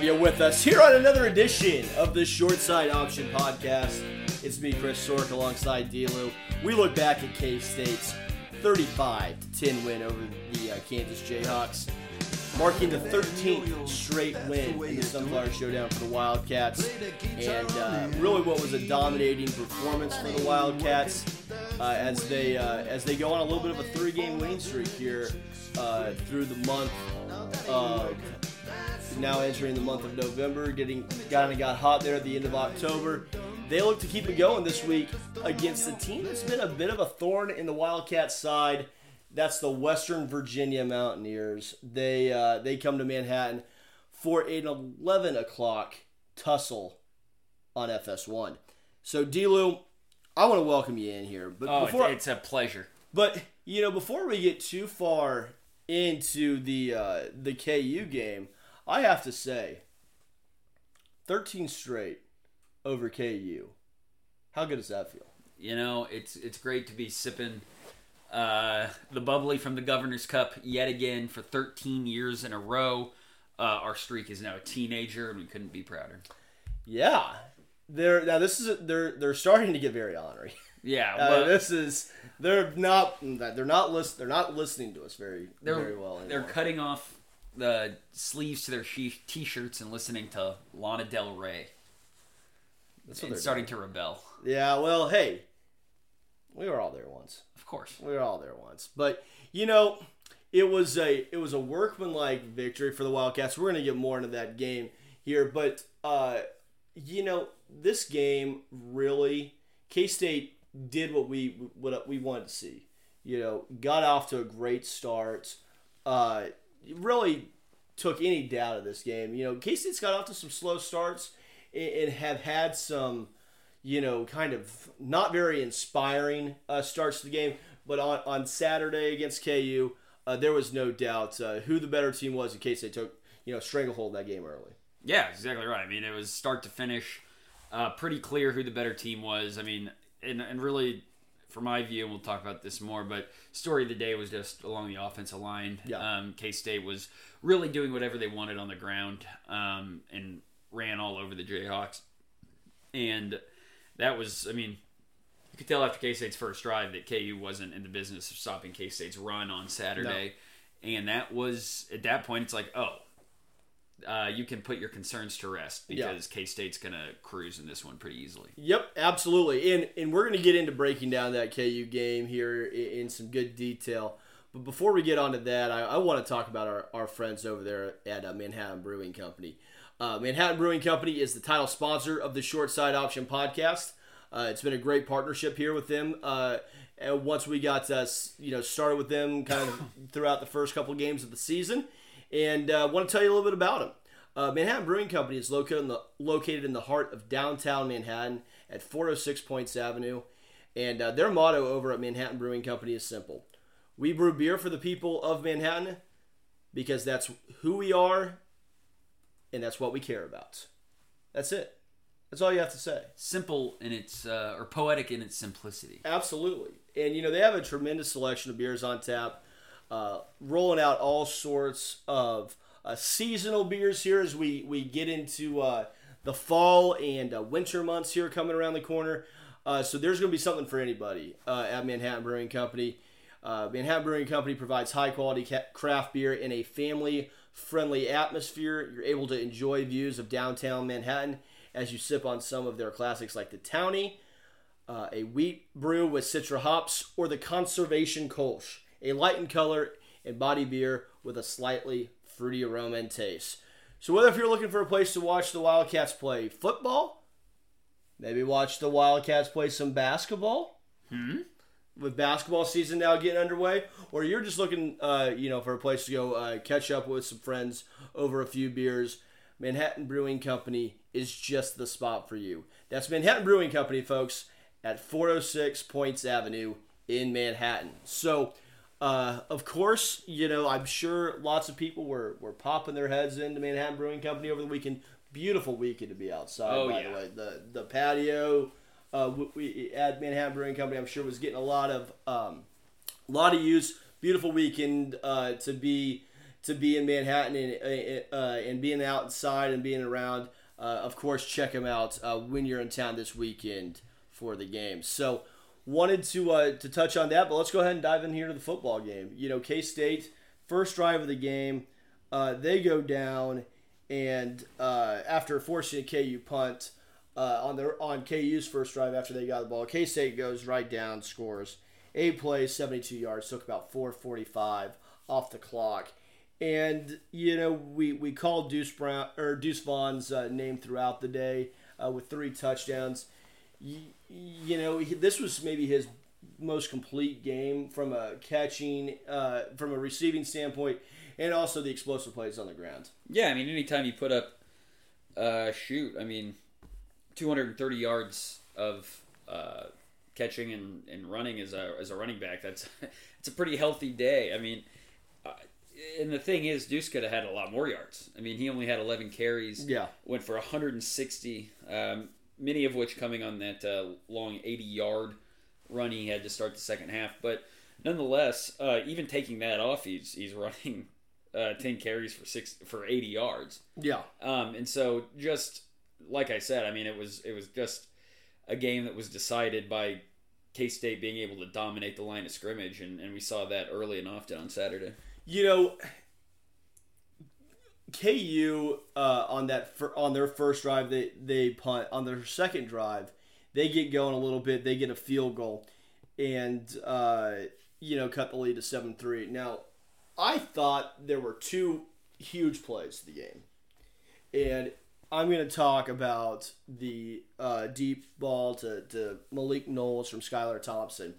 have you with us here on another edition of the Short Side Option Podcast. It's me, Chris Sork, alongside Dlew. We look back at K State's 35 10 win over the uh, Kansas Jayhawks, marking the 13th straight win in the Sunflower Showdown for the Wildcats, and uh, really what was a dominating performance for the Wildcats uh, as they uh, as they go on a little bit of a three-game winning streak here uh, through the month of now entering the month of November, getting kind of got hot there at the end of October. They look to keep it going this week against a team that's been a bit of a thorn in the Wildcats' side. That's the West Virginia Mountaineers. They uh, they come to Manhattan for an 11 o'clock tussle on FS1. So, Dlew, I want to welcome you in here, but Oh, before it's a pleasure. but you know, before we get too far into the uh, the KU game, I have to say, thirteen straight over KU. How good does that feel? You know, it's it's great to be sipping uh, the bubbly from the Governor's Cup yet again for 13 years in a row. Uh, our streak is now a teenager, and we couldn't be prouder. Yeah, they're now this is they're they're starting to get very honorary. Yeah, Uh, but this is they're not they're not list they're not listening to us very very well. they're cutting off the sleeves to their she- t-shirts and listening to Lana Del Rey That's what and they're starting to rebel. Yeah, well, hey, we were all there once. Of course. We were all there once, but you know, it was a it was a workmanlike victory for the Wildcats. We're gonna get more into that game here, but uh, you know, this game really K State did what we what we wanted to see. You know, got off to a great start. Uh, really took any doubt of this game. You know, K State's got off to some slow starts and, have had some you know, kind of not very inspiring uh, starts to the game. But on, on Saturday against KU, uh, there was no doubt uh, who the better team was in case they took, you know, stranglehold that game early. Yeah, exactly right. I mean, it was start to finish, uh, pretty clear who the better team was. I mean, and, and really, for my view, and we'll talk about this more, but story of the day was just along the offensive line. Yeah. Um, K State was really doing whatever they wanted on the ground um, and ran all over the Jayhawks. And that was, I mean, you could tell after K State's first drive that KU wasn't in the business of stopping K State's run on Saturday. And that was, at that point, it's like, oh, uh, you can put your concerns to rest Yeah. because K State's going to cruise in this one pretty easily. Yep, absolutely. And and we're going to get into breaking down that KU game here in, in some good detail. But before we get onto that, I, I want to talk about our, our friends over there at uh, Manhattan Brewing Company. Uh, Manhattan Brewing Company is the title sponsor of the Short Side Option podcast. Uh, it's been a great partnership here with them. Uh, and once we got uh, you know started with them, kind of throughout the first couple games of the season, and uh, want to tell you a little bit about them. Uh, Manhattan Brewing Company is located in the located in the heart of downtown Manhattan at 406 Poyntz Avenue, and uh, their motto over at Manhattan Brewing Company is simple: We brew beer for the people of Manhattan because that's who we are, and that's what we care about. That's it. That's all you have to say. Simple in its, uh, or poetic in its simplicity. Absolutely. And, you know, they have a tremendous selection of beers on tap, uh, rolling out all sorts of uh, seasonal beers here as we, we get into uh, the fall and uh, winter months here coming around the corner. Uh, so there's going to be something for anybody uh, at Manhattan Brewing Company. Manhattan Brewing Company provides high quality ca- craft beer in a family friendly atmosphere. You're able to enjoy views of downtown Manhattan as you sip on some of their classics like the Townie, a wheat brew with citra hops, or the Conservation Kolsch, a light in color and body beer with a slightly fruity aroma and taste. So whether if you're looking for a place to watch the Wildcats play football, maybe watch the Wildcats play some basketball, with basketball season now getting underway, or you're just looking, uh, you know, for a place to go uh, catch up with some friends over a few beers, Manhattan Brewing Company is just the spot for you. That's Manhattan Brewing Company, folks, at 406 Poyntz Avenue in Manhattan. So, uh, of course, you know, I'm sure lots of people were, were popping their heads into Manhattan Brewing Company over the weekend. Beautiful weekend to be outside, Oh, by yeah. the way. The, the patio uh, we, we at Manhattan Brewing Company, I'm sure was getting a lot of um, lot of use. Beautiful weekend uh, to be to be in Manhattan and uh, and being outside and being around, uh, of course, check them out uh, when you're in town this weekend for the game. So, wanted to uh, to touch on that, but let's go ahead and dive in here to the football game. You know, K State first drive of the game, uh, they go down, and uh, after forcing a KU punt on their on KU's first drive after they got the ball, K State goes right down, scores eight plays, 72 yards, took about 445 off the clock. And you know we, we called Deuce Brown or Deuce Vaughn's uh, name throughout the day uh, with three touchdowns. You, you know he, this was maybe his most complete game from a catching, uh, from a receiving standpoint, and also the explosive plays on the ground. Yeah, I mean anytime you put up, uh, shoot, I mean, 230 yards of uh, catching and, and running as a as a running back, that's it's a pretty healthy day. I mean and the thing is, Deuce could have had a lot more yards. I mean, he only had 11 carries. Yeah. Went for 160, um, many of which coming on that uh, long 80 yard run he had to start the second half. But nonetheless, uh, even taking that off, he's he's running uh, 10 carries for six for 80 yards. Yeah. Um, and so just like I said, I mean, it was it was just a game that was decided by K State being able to dominate the line of scrimmage, and, and we saw that early and often on Saturday. You know, KU uh, on that fir- on their first drive they they punt on their second drive they get going a little bit they get a field goal and uh, you know cut the lead to seven three. Now I thought there were two huge plays to the game, and I'm going to talk about the uh, deep ball to, to Malik Knowles from Skylar Thompson.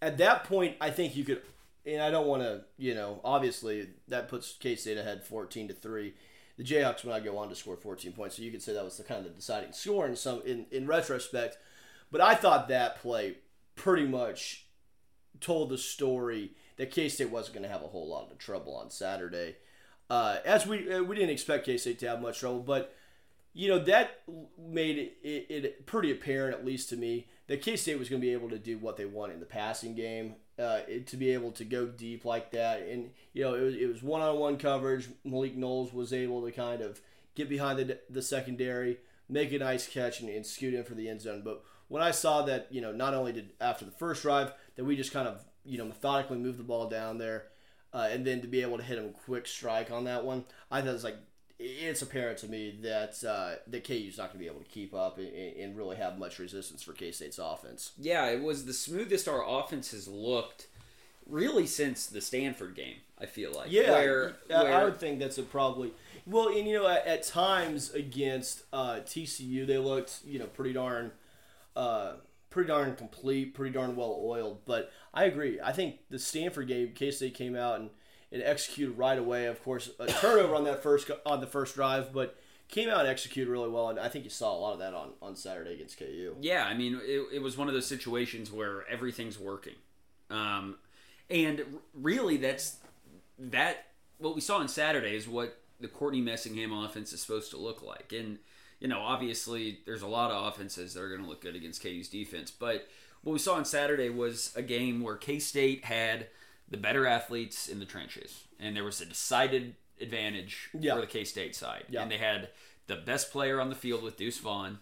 At that point, I think you could and I don't want to, you know, obviously that puts K State ahead 14 to three. The Jayhawks would not go on to score 14 points, so you could say that was the kind of the deciding score in some in, in retrospect. But I thought that play pretty much told the story that K State wasn't going to have a whole lot of trouble on Saturday. Uh, as we uh, we didn't expect K State to have much trouble, but you know that made it, it, it pretty apparent, at least to me, that K State was going to be able to do what they want in the passing game uh, to be able to go deep like that. And, you know, it was, one on one coverage. Malik Knowles was able to kind of get behind the, the secondary, make a nice catch, and, and scoot in for the end zone. But when I saw that, you know, not only did after the first drive, that we just kind of, you know, methodically moved the ball down there, uh, and then to be able to hit him a quick strike on that one, I thought it was like, it's apparent to me that uh, that KU's not going to be able to keep up and, and, really have much resistance for K State's offense. Yeah, it was the smoothest our offense has looked really since the Stanford game. I feel like. Yeah, where, where... I would think that's a probably. Well, and you know, at, at times against uh, TCU, they looked you know pretty darn, uh, pretty darn complete, pretty darn well oiled. But I agree. I think the Stanford game, K State came out and and executed right away. Of course, a turnover on that first on the first drive, but came out and executed really well. And I think you saw a lot of that on, on Saturday against KU. Yeah, I mean, it, it was one of those situations where everything's working, um, and really, that's that. What we saw on Saturday is what the Courtney Messingham offense is supposed to look like, and you know, obviously, there's a lot of offenses that are going to look good against KU's defense, but what we saw on Saturday was a game where K State had the better athletes in the trenches, and there was a decided advantage yeah. for the K State side. Yeah. And they had the best player on the field with Deuce Vaughn,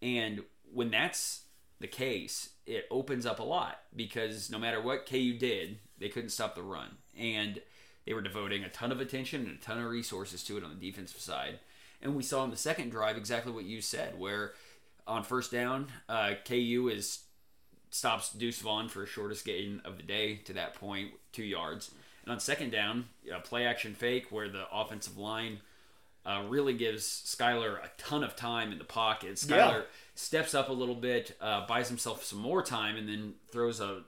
and when that's the case, it opens up a lot because no matter what KU did, they couldn't stop the run, and they were devoting a ton of attention and a ton of resources to it on the defensive side. And we saw in the second drive exactly what you said, where on first down, uh, KU is stops Deuce Vaughn for shortest gain of the day to that point, two yards. And on second down, a play action fake where the offensive line uh, really gives Skylar a ton of time in the pocket. Skylar yeah. steps up a little bit, uh, buys himself some more time, and then throws a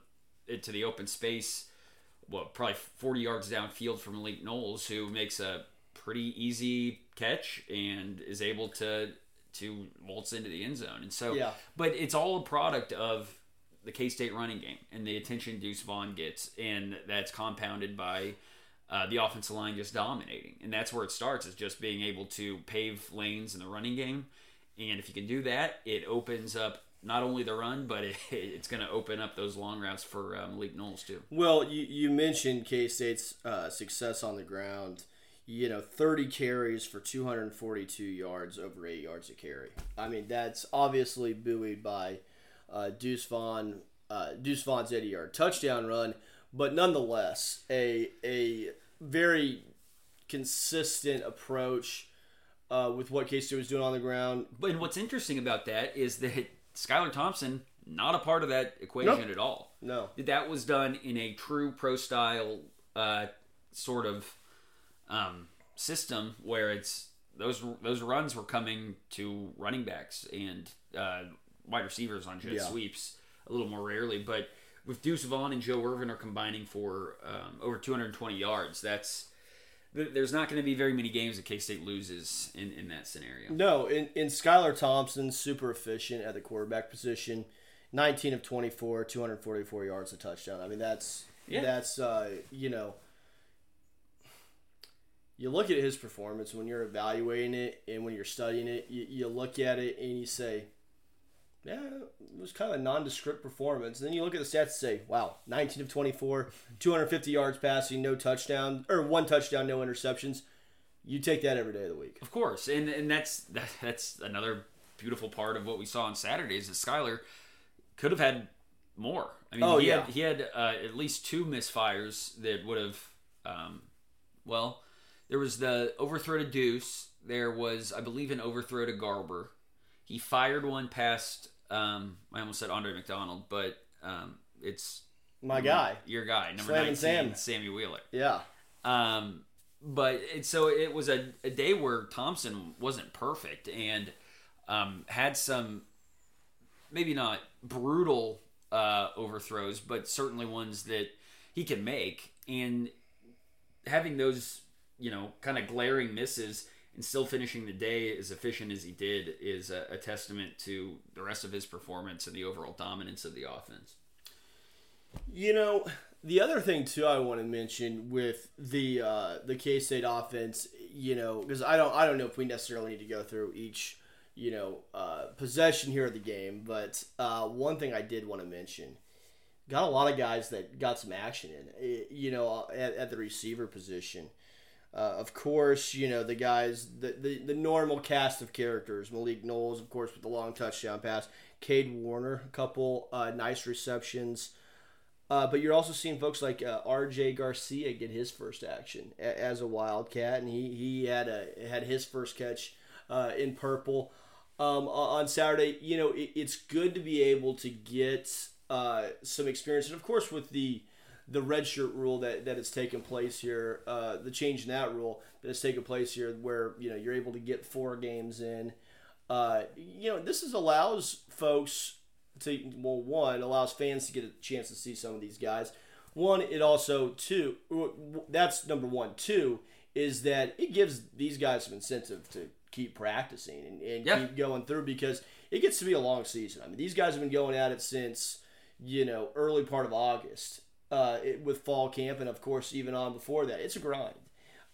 it to the open space. Well, probably 40 yards downfield from Malik Knowles, who makes a pretty easy catch and is able to to waltz into the end zone. And so, yeah. but it's all a product of the K State running game and the attention Deuce Vaughn gets, and that's compounded by uh, the offensive line just dominating. And that's where it starts, is just being able to pave lanes in the running game. And if you can do that, it opens up not only the run, but it, it's going to open up those long routes for um, Malik Knowles too. Well, you, you mentioned K State's uh, success on the ground. You know, 30 carries for 242 yards, over eight yards a carry. I mean, that's obviously buoyed by uh, Deuce Vaughn, uh, Deuce Vaughn's 80 yard touchdown run, but nonetheless, a a very consistent approach uh, with what K State was doing on the ground. But and what's interesting about that is that Skylar Thompson not a part of that equation Nope. at all. No, That was done in a true pro style uh, sort of um, system where it's those those runs were coming to running backs and uh, wide receivers on jet Yeah. sweeps a little more rarely, but with Deuce Vaughn and Joe Ervin are combining for um, over 220 yards. That's there's not going to be very many games that K State loses in, in that scenario. No, in, in Skylar Thompson, super efficient at the quarterback position. 19 of 24, 244 yards, a touchdown. I mean, that's Yeah. that's uh, you know, you look at his performance when you're evaluating it and when you're studying it, you, you look at it and you say, yeah, it was kind of a nondescript performance. then you look at the stats and say, wow, 19 of 24, 250 yards passing, no touchdown, or one touchdown, no interceptions. You take that every day of the week. Of course, and and that's that, that's another beautiful part of what we saw on Saturday is that Skylar could have had more. I mean, Oh, he yeah. had he had uh, at least two misfires that would have, um, well, there was the overthrow to Deuce. There was, I believe, an overthrow to Garber. He fired one past. Um, I almost said Andre McDonald, but um, it's My guy. your guy, number Slam nineteen, Sam. Sammy Wheeler. Yeah. Um, but it, so it was a, a day where Thompson wasn't perfect and um, had some maybe not brutal uh, overthrows, but certainly ones that he can make. And having those, you know, kind of glaring misses and still finishing the day as efficient as he did is a, a testament to the rest of his performance and the overall dominance of the offense. You know, the other thing too I want to mention with the uh, the K State offense, you know, because I don't I don't know if we necessarily need to go through each you know uh, possession here of the game, but uh, one thing I did want to mention, got a lot of guys that got some action in, eh, you know, at, at the receiver position. Uh, of course, you know the guys, the, the the normal cast of characters. Malik Knowles, of course, with the long touchdown pass. Kade Warner, a couple uh, nice receptions. Uh, but you're also seeing folks like uh, R.J. Garcia get his first action a- as a Wildcat, and he, he had a had his first catch uh, in purple um, on Saturday. You know, it, it's good to be able to get uh, some experience, and of course, with the the red shirt rule that, that has taken place here, uh, the change in that rule that has taken place here, where you know you're able to get four games in. Uh, you know, this is allows folks to well, one allows fans to get a chance to see some of these guys. One, it also two that's number one. Two is that it gives these guys some incentive to keep practicing and, and Yeah. keep going through because it gets to be a long season. I mean, these guys have been going at it since you know early part of August uh, it, with fall camp, and of course even on before that. It's a grind.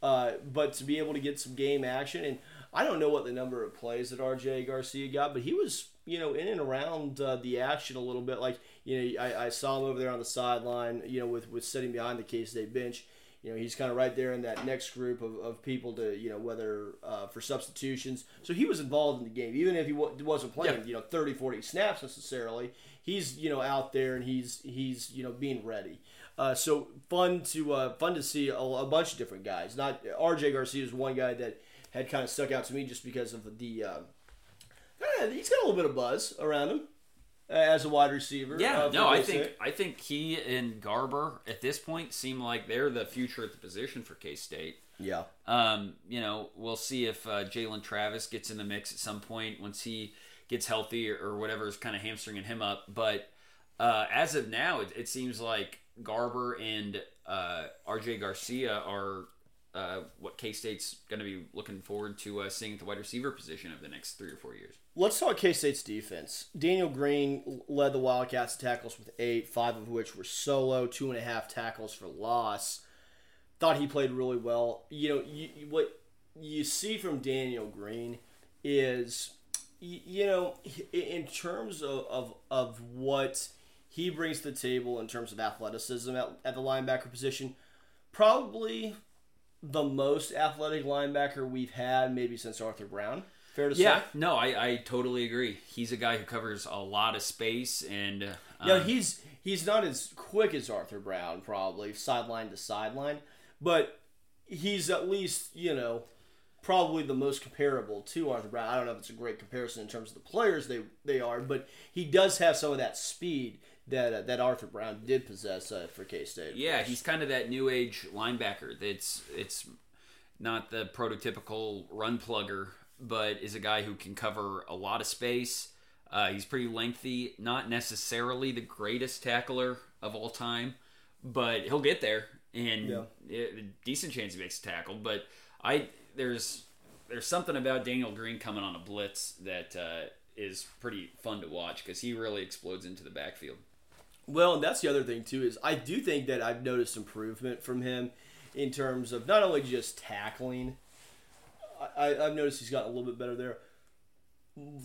Uh, but to be able to get some game action, and I don't know what the number of plays that RJ Garcia got, but he was, you know, in and around uh, the action a little bit. Like, you know, I, I saw him over there on the sideline, you know, with, with sitting behind the K State bench. You know, he's kind of right there in that next group of, of people to, you know, whether uh, for substitutions. So he was involved in the game, even if he wa- wasn't playing, Yeah. you know, 30, 40 snaps necessarily. He's, you know, out there and he's, he's you know, being ready. Uh, so fun to uh, fun to see a, a bunch of different guys. Not RJ Garcia is one guy that had kind of stuck out to me just because of the. Uh, he's got a little bit of buzz around him uh, as a wide receiver. Yeah, uh, no, I think I think he and Garber at this point seem like they're the future at the position for K State. Yeah. Um, you know, we'll see if uh, Jalen Travis gets in the mix at some point once he gets healthy or, or whatever is kind of hamstringing him up. But uh, as of now, it, it seems like Garber and uh, RJ Garcia are uh, what K State's going to be looking forward to uh, seeing at the wide receiver position over the next three or four years. Let's talk K State's defense. Daniel Green led the Wildcats tackles with eight, five of which were solo, two and a half tackles for loss. Thought he played really well. You know, you, you- what you see from Daniel Green is y- you know, in terms of, of, of what he brings to the table in terms of athleticism at, at the linebacker position, probably the most athletic linebacker we've had maybe since Arthur Brown. Fair to Yeah, say? no, I, I totally agree. He's a guy who covers a lot of space, and uh, Yeah, um, he's he's not as quick as Arthur Brown, probably sideline to sideline, but he's at least you know probably the most comparable to Arthur Brown. I don't know if it's a great comparison in terms of the players they they are, but he does have some of that speed that uh, that Arthur Brown did possess uh, for K State. yeah, he's kind of that new age linebacker. That's it's not the prototypical run plugger, but is a guy who can cover a lot of space. Uh, he's pretty lengthy, not necessarily the greatest tackler of all time, but he'll get there, and Yeah. it- decent chance he makes a tackle. But I there's there's something about Daniel Green coming on a blitz that uh, is pretty fun to watch because he really explodes into the backfield. Well, and that's the other thing too is I do think that I've noticed improvement from him in terms of not only just tackling. I, I've noticed he's gotten a little bit better there.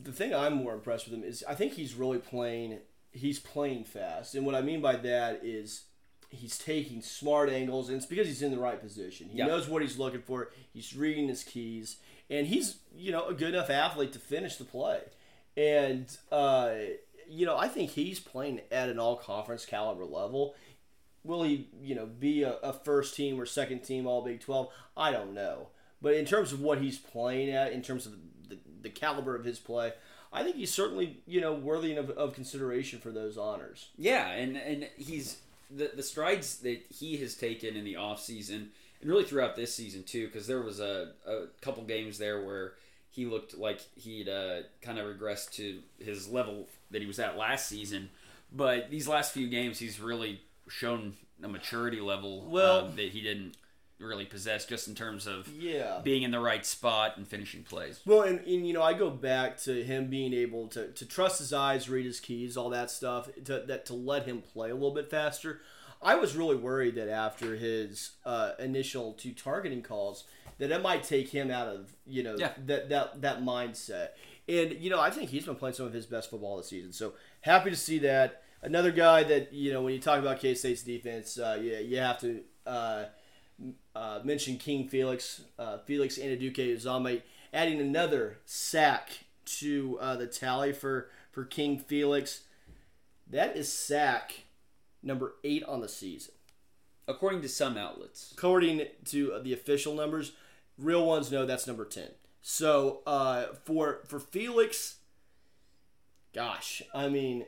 The thing I'm more impressed with him is I think he's really playing. He's playing fast, and what I mean by that is he's taking smart angles, and it's because he's in the right position. He Yeah. knows what he's looking for. He's reading his keys, and he's you know a good enough athlete to finish the play. And uh, you know I think he's playing at an all conference caliber level. Will he you know be a, a first team or second team All Big Twelve? I don't know. But in terms of what he's playing at, in terms of the, the caliber of his play, I think he's certainly you know worthy of, of consideration for those honors. Yeah, and and he's the the strides that he has taken in the offseason and really throughout this season too because there was a, a couple games there where he looked like he'd uh, kind of regressed to his level that he was at last season but these last few games he's really shown a maturity level Well- um, that he didn't really possess just in terms of Yeah. being in the right spot and finishing plays Well, and, and you know, I go back to him being able to, to trust his eyes, read his keys, all that stuff, to, that to let him play a little bit faster. I was really worried that after his uh, initial two targeting calls, that it might take him out of you know Yeah. that that that mindset. And you know, I think he's been playing some of his best football this season. So happy to see that. Another guy that you know, when you talk about K State's defense, uh, yeah, you have to. Uh, uh, mentioned King Felix, uh, Felix Anaduke Uzame, adding another sack to uh, the tally for, for King Felix. That is sack number eight on the season. according to some outlets According to the official numbers, real ones know that's number 10. So uh, for for Felix, gosh, I mean,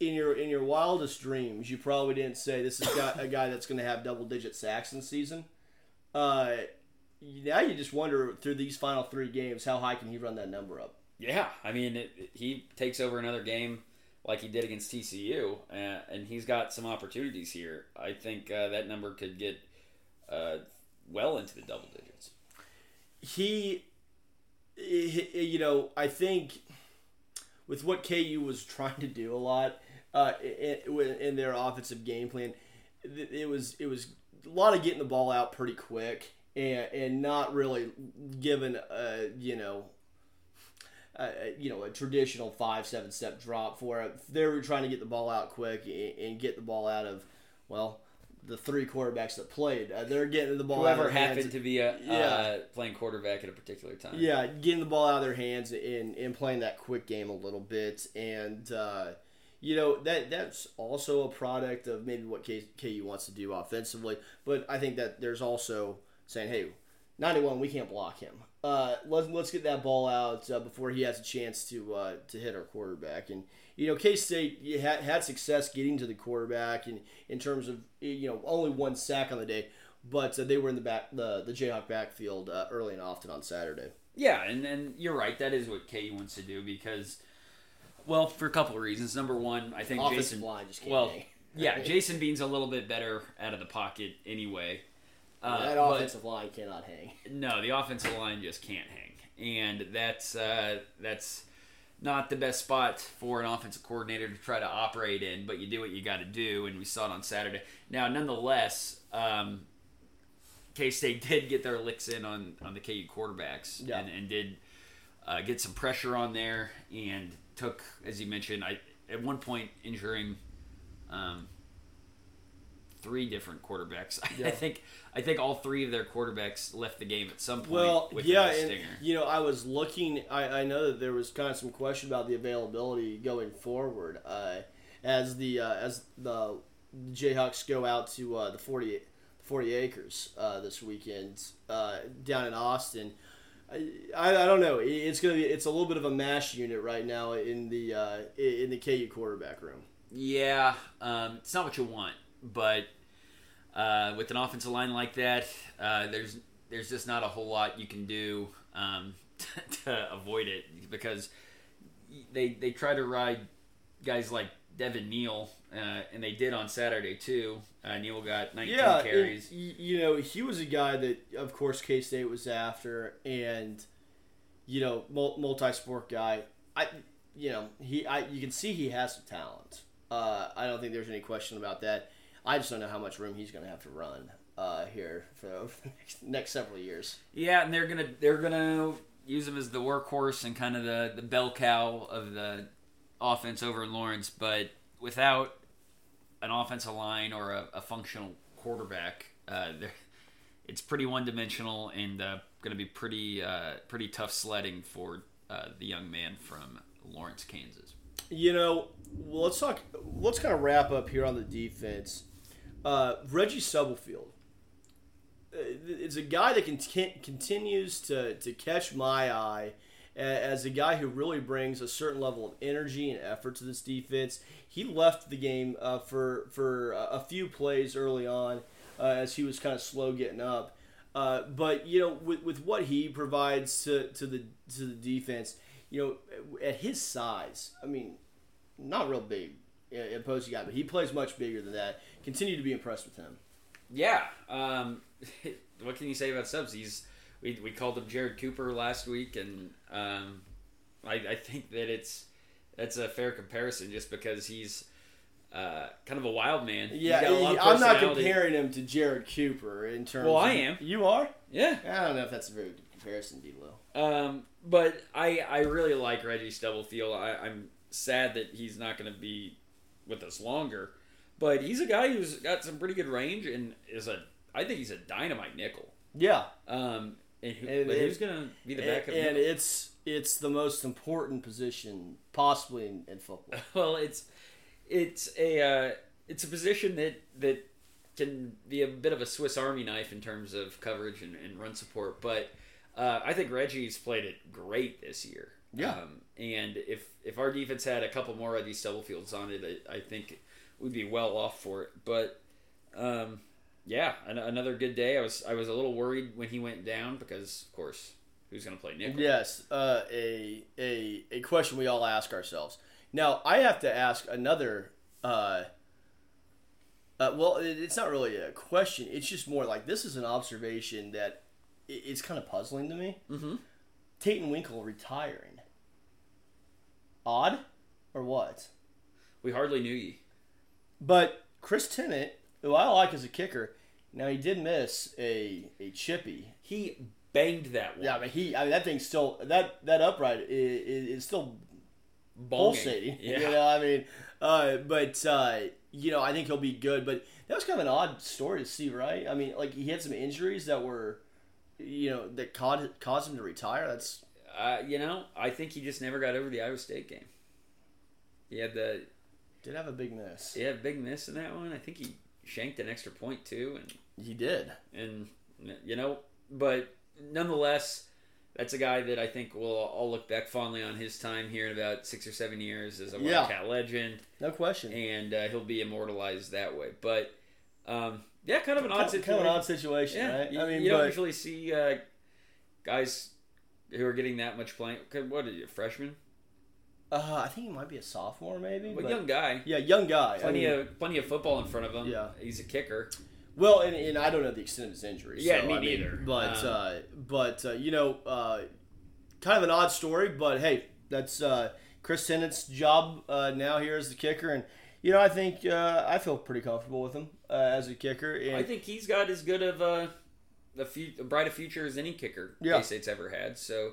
in your in your wildest dreams, you probably didn't say this is got a guy that's going to have double digit sacks in the season. Uh, now you just wonder through these final three games how high can he run that number up? Yeah, I mean, it- he takes over another game like he did against TCU, uh, and he's got some opportunities here. I think uh, that number could get uh, well into the double digits. he, he- you know, I think with what KU was trying to do a lot uh, in, in their offensive game plan, it was it was a lot of getting the ball out pretty quick and and not really giving uh you know. Uh, you know, a traditional five seven step drop for it. They were trying to get the ball out quick and, and get the ball out of, well, the three quarterbacks that played. Uh, they're getting the ball. out of Whoever their hands. happened to be a, Yeah. uh, playing quarterback at a particular time. Yeah, getting the ball out of their hands and, and playing that quick game a little bit, and uh, you know that that's also a product of maybe what KU wants to do offensively. But I think that there's also saying, hey, 91, we can't block him. Uh, let's let's get that ball out uh, before he has a chance to uh, to hit our quarterback. And you know, K State had, had success getting to the quarterback, and in terms of you know only one sack on the day, but uh, they were in the back the the Jayhawk backfield uh, early and often on Saturday. Yeah, and, and you're right. That is what KU wants to do because, well, for a couple of reasons. Number one, I think offensive Jason. line just Well, yeah, Jason Bean's a little bit better out of the pocket anyway. Uh, that but- offensive line cannot hang. No, the offensive line just can't hang, and that's uh, that's not the best spot for an offensive coordinator to try to operate in. But you do what you got to do, and we saw it on Saturday. Now, nonetheless, um, K State did get their licks in on on the KU quarterbacks, Yeah. and, and did uh, get some pressure on there, and took, as you mentioned, I at one point injuring um, three different quarterbacks. Yeah. I think I think all three of their quarterbacks left the game at some point. Well, with yeah, and you know, I was looking. I, I know that there was kind of some question about the availability going forward, uh, as the uh, as the Jayhawks go out to uh, the 40, 40 acres uh, this weekend uh, down in Austin. I, I, I don't know. It's gonna be. It's a little bit of a mash unit right now in the uh, in the KU quarterback room. Yeah, um, it's not what you want, but uh, with an offensive line like that, uh, there's there's just not a whole lot you can do um, to avoid it because they they try to ride guys like Devin Neal, uh, and they did on Saturday too. Uh, Neal got 19 Yeah, carries. you know, he was a guy that, of course, K State was after, and you know, multi-sport guy. I, you know, he, I, you can see he has some talent. Uh, I don't think there's any question about that. I just don't know how much room he's going to have to run uh, here for the next, next several years. Yeah, and they're gonna they're gonna use him as the workhorse and kind of the the bell cow of the offense over in Lawrence, but without an offensive line or a, a functional quarterback, uh, it's pretty one dimensional and uh, going to be pretty uh, pretty tough sledding for uh, the young man from Lawrence, Kansas. You know, let's talk. Let's kind of wrap up here on the defense. Uh, Reggie Stubblefield uh, is a guy that can continues to, to catch my eye as a guy who really brings a certain level of energy and effort to this defense. He left the game uh, for for a few plays early on uh, as he was kind of slow getting up. Uh, but you know, with, with what he provides to, to the to the defense, you know, at his size, I mean, not real big, uh, opposing guy, but he plays much bigger than that. Continue to be impressed with him. Yeah. Um, what can you say about Stubbs? He's we, we called him Jared Cooper last week, and um, I, I think that it's that's a fair comparison just because he's uh, kind of a wild man. Yeah, got a lot of I'm not comparing him to Jared Cooper in terms. Well, I am. You are? Yeah. I don't know if that's a very good comparison, D'Lo. Um, but I I really like Reggie Stubblefield. I, I'm sad that he's not going to be with us longer, but he's a guy who's got some pretty good range and is a I think he's a dynamite nickel. Yeah, Um, and, who, And who's going to be the and, backup? and nickel? it's it's the most important position possibly in, in football. well, it's it's a uh, it's a position that that can be a bit of a Swiss Army knife in terms of coverage and, and run support. But uh, I think Reggie's played it great this year. Yeah. Um, and if if our defense had a couple more of these Stubblefields on it, I, I think we'd be well off for it. But um, yeah, an, another good day. I was I was a little worried when he went down because of course who's going to play nickel? Yes, uh, a a a question we all ask ourselves. Now I have to ask another. Uh, uh, well, it, it's not really a question. It's just more like this is an observation that i it's kind of puzzling to me. Mm-hmm. Taiten Winkel retiring. Odd, or what? We hardly knew ye. But Chris Tennant, who I like as a kicker, now he did miss a a chippy. He banged that one. Yeah, but he I mean that thing's still that that upright is, is still Bonging. pulsating. Yeah. You know, I mean, uh, but uh, you know, I think he'll be good. But that was kind of an odd story to see, right? I mean, like he had some injuries that were, you know, that caused caused him to retire. That's Uh, you know, I think he just never got over the Iowa State game. He had the did have a big miss. Yeah, big miss in that one. I think he shanked an extra point too, and He did. and you know, but nonetheless, that's a guy that I think we'll all look back fondly on his time here in about six or seven years as a Yeah. Wildcat legend, No question. and uh, he'll be immortalized that way. But um, yeah, kind of an odd situation. kind of an odd situation, Yeah, right? you, I mean, you but don't usually see uh, guys who are getting that much playing. What are you, a freshman? Uh, I think he might be a sophomore, maybe. But but- young guy, yeah, young guy. I plenty mean, of plenty of football in front of him. Yeah. he's a kicker. Well, and, and I don't know the extent of his injury. Yeah, so, me I mean, neither. But Um, uh, but uh, you know, uh, kind of an odd story. But hey, that's uh, Chris Tennant's job uh, now here as the kicker, and you know, I think uh, I feel pretty comfortable with him uh, as a kicker. And I think he's got as good of a a, fu- a bright a future as any kicker Yeah. K State's ever had. So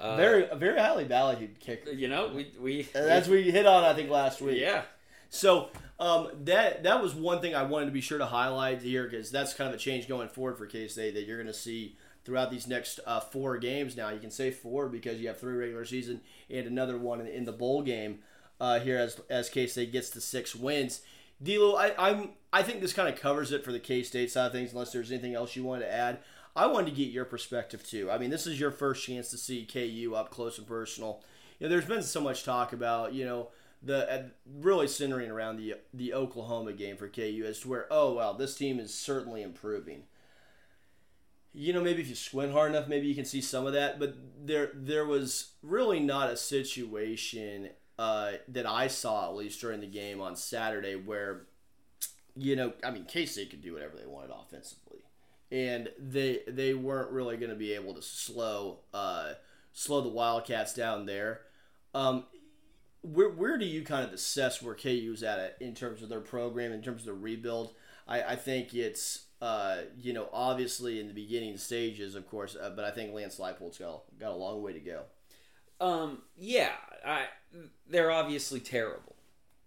Uh, very very highly valued kicker. you know, we we As we hit on, I think last week. yeah. So um, that that was one thing I wanted to be sure to highlight here because that's kind of a change going forward for K State that you're going to see throughout these next uh, four games. Now you can say four because you have three regular season and another one in, in the bowl game uh, here as as K State gets to six wins. D'Lo, I, I'm I think this kind of covers it for the K State side of things. Unless there's anything else you wanted to add, I wanted to get your perspective too. I mean, this is your first chance to see KU up close and personal. You know, there's been so much talk about you know the uh, really centering around the the Oklahoma game for KU as to where oh wow this team is certainly improving. You know, maybe if you squint hard enough, maybe you can see some of that. But there there was really not a situation uh, that I saw at least during the game on Saturday where you know I mean K State could do whatever they wanted offensively, and they they weren't really going to be able to slow uh, slow the Wildcats down there. Um, where, where do you kind of assess where KU's at it in terms of their program, in terms of the rebuild? I, I think it's, uh, you know, obviously in the beginning stages, of course, uh, but I think Lance Leipold's got, got a long way to go. Um, yeah, I, they're obviously terrible.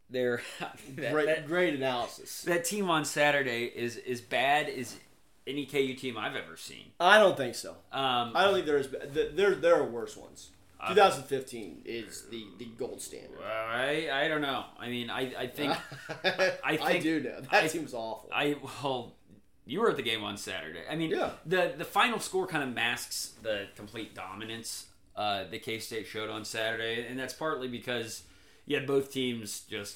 They're that, great, that, great analysis. that team on Saturday is as bad as any KU team I've ever seen. I don't think so. Um, I don't think there's there there are worse ones. 2015 is the, the gold standard. I I don't know. I mean, I I think I, think- do know that I- seems awful. I well, you were at the game on Saturday. I mean, Yeah. the the final score kind of masks the complete dominance uh, that K State showed on Saturday, and that's partly because you had both teams just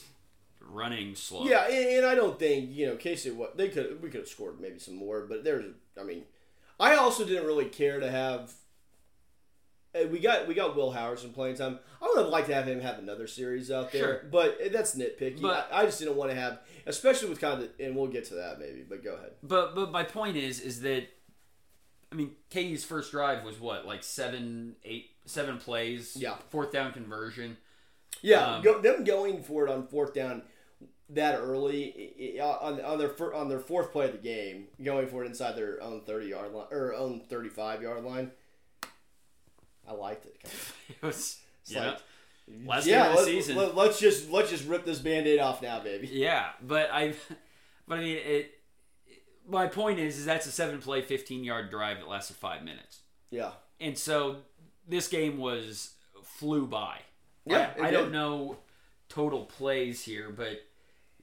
running slow. Yeah, and, and I don't think you know Casey. What they could we could have scored maybe some more, but there's I mean, I also didn't really care to have. eh, We got we got Will Howard some playing time. I would have liked to have him have another series out there, Sure. but that's nitpicky. But- I, I just didn't want to have, especially with kind of, the, and we'll get to that maybe. But go ahead. But but my point is is that I mean KU's first drive was what like seven eight seven plays Yeah. fourth down conversion Yeah, Um, go, them going for it on fourth down that early on on their on their fourth play of the game, going for it inside their own thirty yard line or own thirty five yard line. I liked it. Kind of. it was It's yeah like, last yeah, game of the let, season Let, us just let's just rip this band-aid off now, baby. yeah but I but I mean it my point is is that's a seven play fifteen yard drive that lasted five minutes Yeah, and so this game was flew by Yeah, I, I don't know total plays here but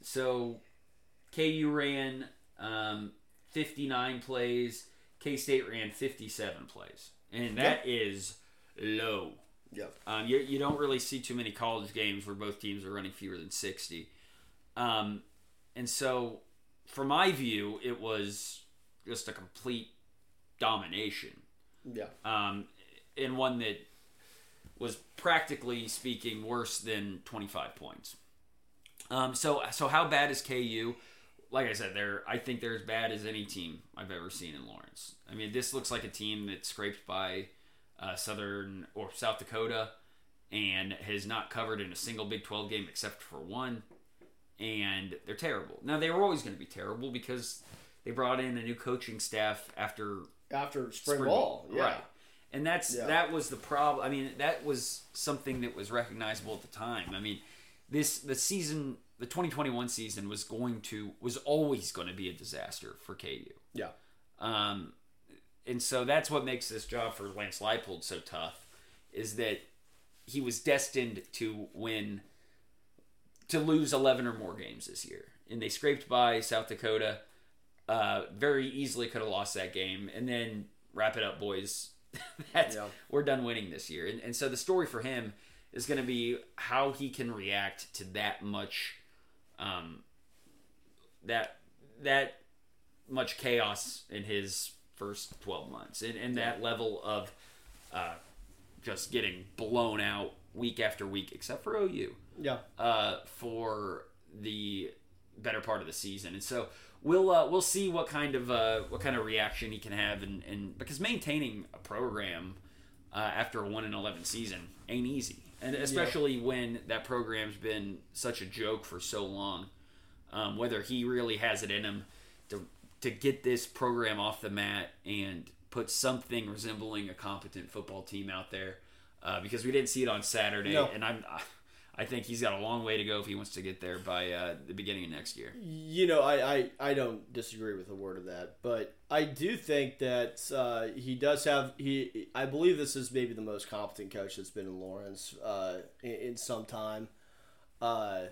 so KU ran um, 59 plays. K-State ran 57 plays. And that is low. Yeah, um, you, you don't really see too many college games where both teams are running fewer than 60 um, and so from my view it was just a complete domination. Yeah. um, and one that was practically speaking worse than 25 points. Um, so so how bad is KU? Like I said, they're I think they're as bad as any team I've ever seen in Lawrence. I mean, this looks like a team that's scraped by uh, Southern or South Dakota and has not covered in a single Big 12 game except for one. And they're terrible. Now they were always going to be terrible because they brought in a new coaching staff after After spring, spring ball, yeah. right? And that's Yeah. that was the problem. I mean, that was something that was recognizable at the time. I mean, this the season, the 2021 season was going to was always going to be a disaster for KU. yeah, Um, and so that's what makes this job for Lance Leipold so tough, is that he was destined to win, to lose 11 or more games this year. And they scraped by South Dakota, uh, very easily could have lost that game. And then wrap it up, boys. That's, Yeah. We're done winning this year. And, and so the story for him is going to be how he can react to that much, um, that, that much chaos in his first 12 months and, and that level of uh, just getting blown out week after week except for OU yeah. uh, for the better part of the season. And so we'll uh, we'll see what kind of uh, what kind of reaction he can have and, and because maintaining a program uh, after a 1 in 11 season ain't easy and especially when that program's been such a joke for so long um, whether he really has it in him to to get this program off the mat and put something resembling a competent football team out there. uh, because we didn't see it on Saturday, No. and I'm. I think he's got a long way to go if he wants to get there by uh, the beginning of next year. You know, I, I, I don't disagree with a word of that, but I do think that uh, he does have he. I believe this is maybe the most competent coach that's been in Lawrence uh, in, in some time. Uh,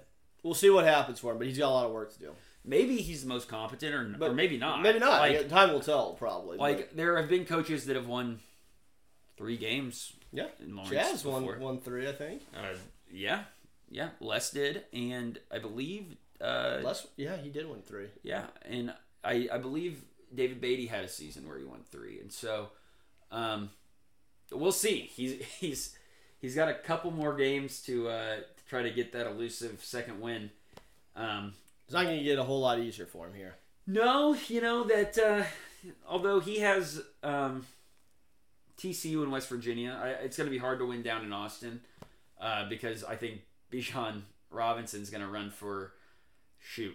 we'll see what happens for him, but he's got a lot of work to do. Maybe he's the most competent, or, But or maybe not. Maybe not. Like, Yeah, Time will tell, probably. like but- there have been coaches that have won three games yeah, in Lawrence Jazz won before. won three, I think. Uh, yeah, yeah. Les did, and I believe, uh, Les, yeah, he did win three. yeah, and I I believe David Beaty had a season where he won three, and so, um, we'll see. He's he's he's got a couple more games to uh, to try to get that elusive second win. Um, It's not going to get a whole lot easier for him here. No, you know that uh, although he has um, TCU in West Virginia, I, it's going to be hard to win down in Austin uh, because I think Bijan Robinson's going to run for shoot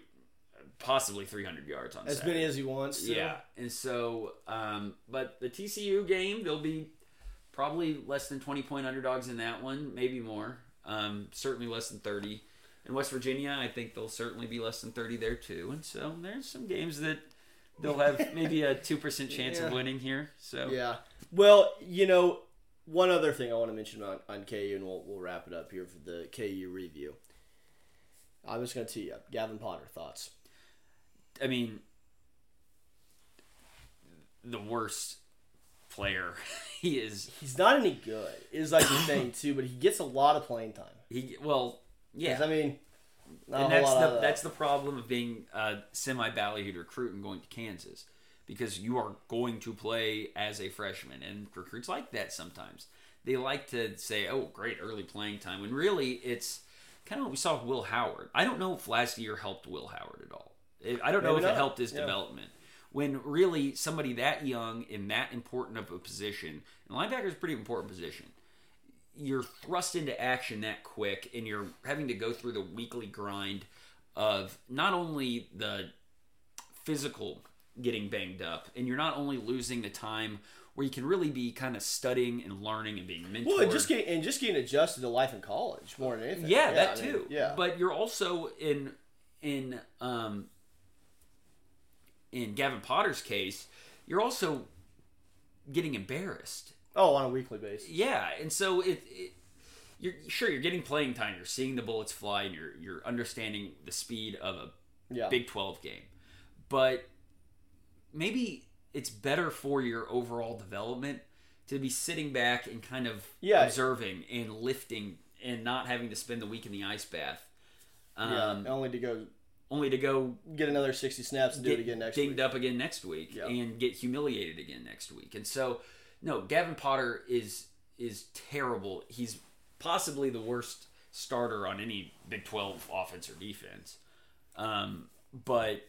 possibly 300 yards on As Saturday. many as he wants. To. Yeah, and so, um, but the TCU game they'll be probably less than 20 point underdogs in that one, maybe more. Um, certainly less than 30. In West Virginia, I think they'll certainly be less than 30 there too. And so there's some games that they'll have maybe a 2% chance Yeah. of winning here. So Yeah. Well, you know, one other thing I want to mention on, on KU, and we'll, we'll wrap it up here for the KU review. I'm just going to tee you up. Gavin Potter, thoughts? I mean, the worst player. he is. He's not any good, is like the thing, too, but he gets a lot of playing time. He well, yeah. I mean, not and a that's lot the that. Uh, that's the problem of being a semi ballyhooed recruit and going to Kansas because you are going to play as a freshman and recruits like that sometimes they like to say oh great early playing time when really it's kind of what we saw with Will Howard I don't know if last year helped Will Howard at all I don't know Maybe if not. it helped his Yeah. development when really somebody that young in that important of a position and linebacker is a pretty important position you're thrust into action that quick and you're having to go through the weekly grind of not only the physical getting banged up and you're not only losing the time where you can really be kind of studying and learning and being mentored Well, and just getting and just getting adjusted to life in college more than anything. yeah, that I mean, too yeah, but you're also in in um in Gavin Potter's case you're also getting embarrassed oh, on a weekly basis. Yeah, and so it, it you're sure you're getting playing time. You're seeing the bullets fly, and you're you're understanding the speed of a Yeah, Big Twelve game. But maybe it's better for your overall development to be sitting back and kind of Yeah. observing and lifting and not having to spend the week in the ice bath. Um, yeah. Only to go Only to go get another sixty snaps and do it again next dinged week. up again next week Yeah. and get humiliated again next week. And so, no, Gavin Potter is is terrible. He's possibly the worst starter on any Big Twelve offense or defense. Um, but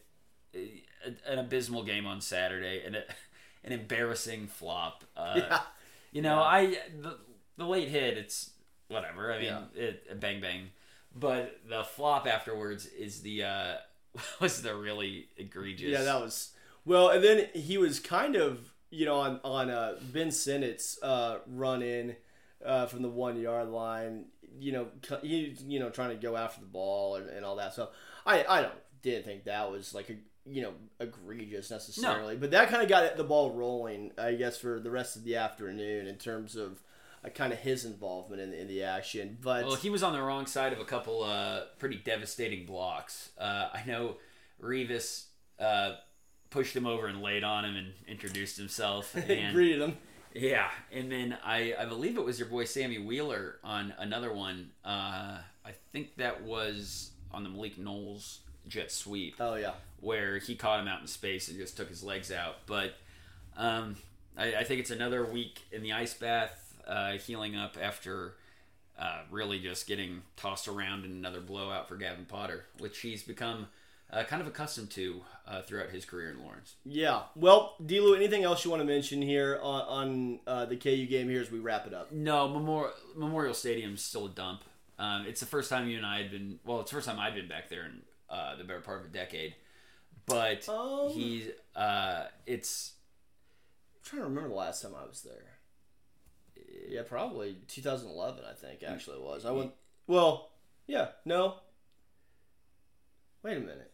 an abysmal game on Saturday and a, an embarrassing flop. Uh, Yeah. You know, I the, the late hit. It's whatever. I mean, Yeah. it, bang bang. But the flop afterwards is the uh, was the really egregious. Yeah, that was well, and then he was kind of you know on on uh, Ben Sinnott's uh, run in uh, from the one yard line. You know, he you know trying to go after the ball and, and all that. So I I don't didn't think that was like a you know egregious necessarily, but that kind of got the ball rolling. I guess for the rest of the afternoon in terms of. Uh, kind of his involvement in, in the action, but Well, he was on the wrong side of a couple uh, pretty devastating blocks. Uh, I know Revis uh, pushed him over and laid on him and introduced himself. And greeted him. yeah, and then I, I believe it was your boy Sammy Wheeler on another one. Uh, I think that was on the Malik Knowles jet sweep Oh yeah, where he caught him out in space and just took his legs out. But um, I, I think it's another week in the ice bath, uh, healing up after uh, really just getting tossed around in another blowout for Gavin Potter, which he's become uh, kind of accustomed to uh, throughout his career in Lawrence. Yeah. Well, Dlew, anything else you want to mention here on, on uh, the KU game here as we wrap it up? No, Memorial, Memorial Stadium's still a dump. Um, it's the first time you and I had been. Well, it's the first time I'd been back there in uh, the better part of a decade. But Um. he, uh, it's I'm trying to remember the last time I was there. Yeah, probably 2011. I think actually it was. I went. Well, yeah, no. Wait a minute.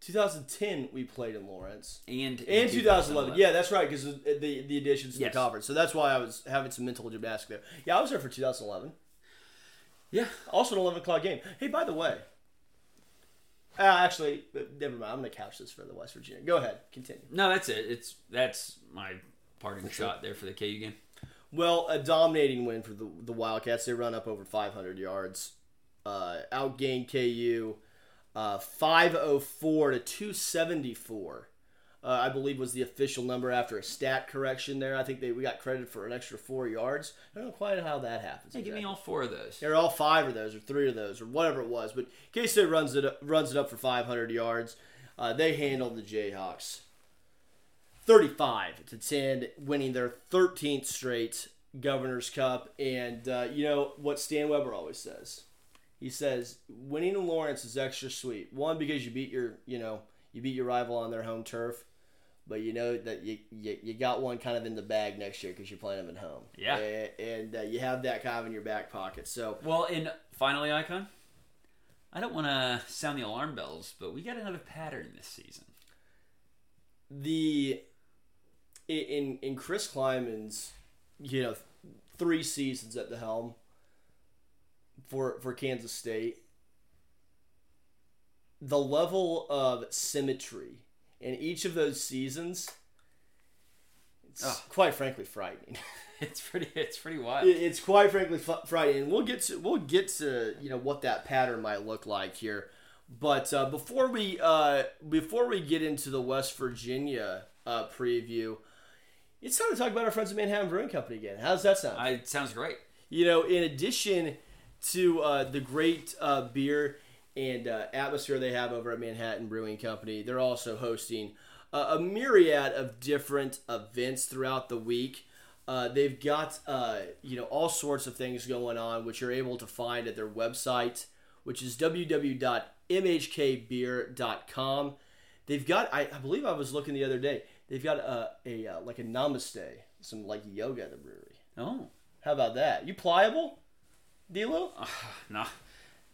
2010 we played in Lawrence. and And 2011. Yeah, that's right because the the additions to Yes. the conference. So that's why I was having some mental gymnastics there. Yeah, I was there for 2011. yeah. Also an 11 o'clock game. Hey, by the way. Uh, actually, never mind. I'm going to couch this for the West Virginia. Go ahead. Continue. No, that's it. It's that's my parting shot there for the KU game. Well, a dominating win for the the Wildcats. They run up over 500 yards, uh, outgained KU, uh, 504 to 274. Uh, I believe was the official number after a stat correction there. I think they we got credit for an extra four yards. I don't know quite how that happens. Hey, give me all four of those. They're all five of those, or three of those, or whatever it was. But K State runs it up, runs it up for 500 yards. Uh, they handled the Jayhawks 35 to 10, winning their 13th straight Governor's Cup. And uh, you know what Stan Weber always says? He says winning in Lawrence is extra sweet. One because you beat your you know you beat your rival on their home turf. But you know that you, you, you got one kind of in the bag next year because you're playing them at home. Yeah. and, and uh, you have that kind of in your back pocket. So Well, and finally, Icon. I don't want to sound the alarm bells, but we got another pattern this season. the in in Chris Klieman's you know three seasons at the helm for for Kansas State the level of symmetry in each of those seasons it's Ugh. quite frankly frightening It's pretty. It's pretty wild. It- it's quite frankly frightening. We'll get to we'll get to you know what that pattern might look like here, but uh, before we uh, before we get into the West Virginia uh, preview, it's time to talk about our friends at Manhattan Brewing Company again. How's that sound? I, it sounds great. you know, in addition to uh, the great uh, beer and uh, atmosphere they have over at Manhattan Brewing Company, they're also hosting uh, a myriad of different events throughout the week. Uh, they've got uh, you know all sorts of things going on, which you're able to find at their website, which is www.mhkbeer.com. They've got, I, I believe I was looking the other day. They've got a, a uh, like a namaste, some like yoga at the brewery. Oh, How about that? You pliable, Dlew? not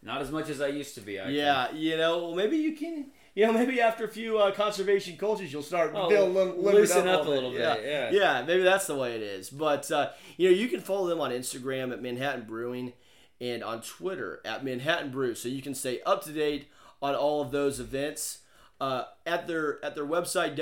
not as much as I used to be. Icon. Yeah, you know, well, maybe you can. You know, maybe after a few uh, conservation cultures, you'll start Oh, limbered loosen up a bit. little bit, yeah. yeah, maybe that's the way it is. But uh, you know, you can follow them on Instagram at Manhattan Brewing and on Twitter at Manhattan Brew, so you can stay up to date on all of those events. Uh, at their at their website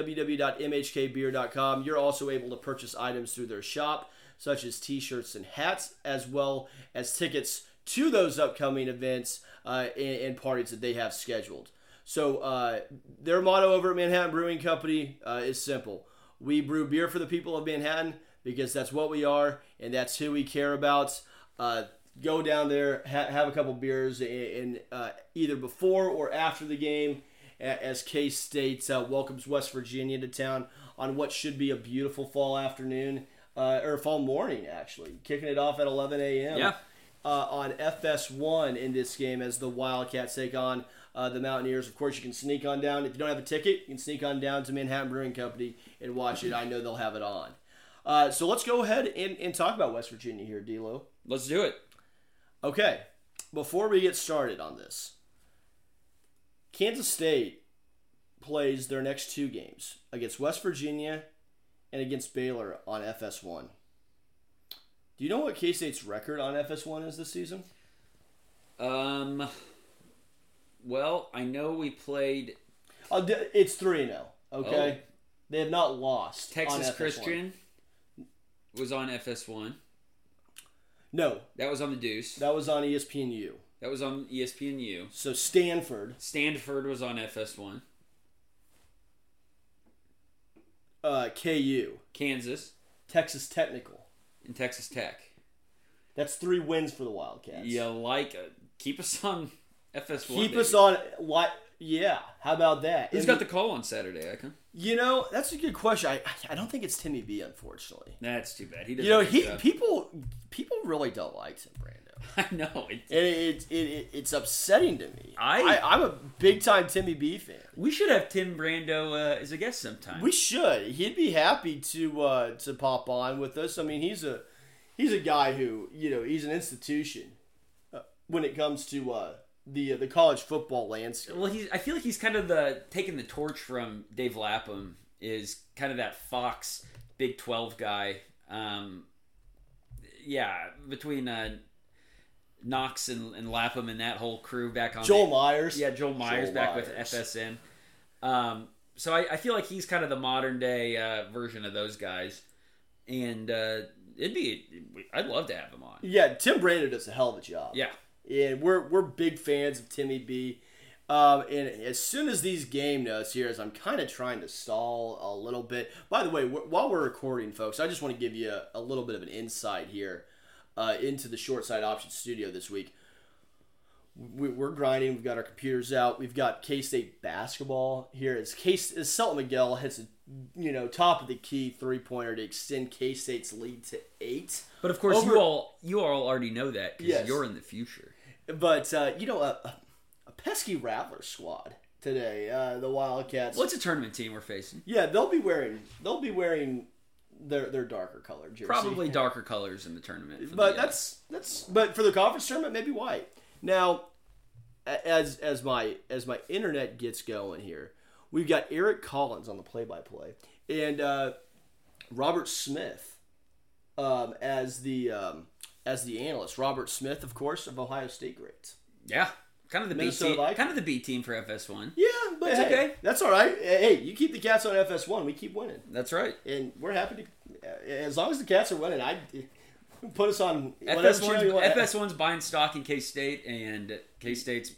www.mhkbeer.com, you're also able to purchase items through their shop, such as T-shirts and hats, as well as tickets to those upcoming events uh, and, and parties that they have scheduled. So uh, their motto over at Manhattan Brewing Company uh, is simple: We brew beer for the people of Manhattan because that's what we are and that's who we care about. Uh, go down there, ha- have a couple beers, and, and uh, either before or after the game, as K State uh, welcomes West Virginia to town on what should be a beautiful fall afternoon uh, or fall morning, actually, kicking it off at 11 a.m. Yeah. Uh, on FS1 in this game as the Wildcats take on uh, the Mountaineers. Of course, you can sneak on down. If you don't have a ticket, you can sneak on down to Manhattan Brewing Company and watch it. I know they'll have it on. Uh, so let's go ahead and, and talk about West Virginia here, Dlew. Let's do it. Okay, before we get started on this, Kansas State plays their next two games against West Virginia and against Baylor on FS1. Do you know what K State's record on FS1 is this season? Um. Well, I know we played Uh, it's 3 0. Okay? Oh. They have not lost. Texas FS1. Christian. Was on FS1. No, That was on the Deuce. that was on ESPNU. That was on ESPNU. So Stanford, Stanford was on FS1. uh, KU, Kansas Texas Technical. And Texas Tech. That's three wins for the Wildcats. Yeah, like uh, keep us on FS1. Keep baby. us on. Like, yeah. How about that? Who's And got the call on Saturday, Icon? You know, that's a good question. I I don't think it's Timmy B, unfortunately. That's too bad. He does You know, he people people really don't like Tim Brando. I know. It, and it, it, it it's upsetting to me. I- I I'm a big time Timmy B fan. we should have Tim Brando uh, as a guest sometime. We should. He'd be happy to uh, to pop on with us. I mean, he's a he's a guy who you know he's an institution uh, when it comes to uh, the the college football landscape. well, he's. I feel like he's kind of the taking the torch from Dave Lapham. Is kind of that Fox Big Twelve guy. Um, yeah, between uh, Knox and, and Lapham and that whole crew back on Joel the- Meyers. Yeah, Joel Meyers Joel back with FSN. Um, so I, I feel like he's kind of the modern day uh, version of those guys, and uh, it'd be I'd love to have him on. Yeah, Tim Brando does a hell of a job. Yeah, and we're we're big fans of Timmy B. Um, and as soon as these game notes here, as I'm kind of trying to stall a little bit. By the way, wh- while we're recording, folks, I just want to give you a, a little bit of an insight here uh, into the Short Side Options Studio this week. We, we're grinding. We've got our computers out. We've got K State basketball here. It's K. As Selton Miguel hits a you know top of the key three pointer to extend K State's lead to eight. but of course Over- you all you all already know that because Yes. you're in the future. But uh, you know, a, a pesky Rattler squad today. Uh, the Wildcats. What's a tournament team we're facing? Yeah, they'll be wearing they'll be wearing their their darker colored jersey. Probably darker colors in the tournament. but the, uh, that's that's but for the conference tournament, maybe white. Now, as as my as my internet gets going here, we've got Eric Collins on the play by play and uh, Robert Smith um, as the um, as the analyst. Robert Smith, of course, of Ohio State greats. yeah, kind of the B team, Vikings. kind of the B team for FS1. Yeah, but It's hey, okay. That's all right. Hey, you keep the cats on FS1, we keep winning, That's right. and we're happy to. As long as the cats are winning, I put us on whatever channel you FS1's, want. FS1's buying stock in K State, and K State's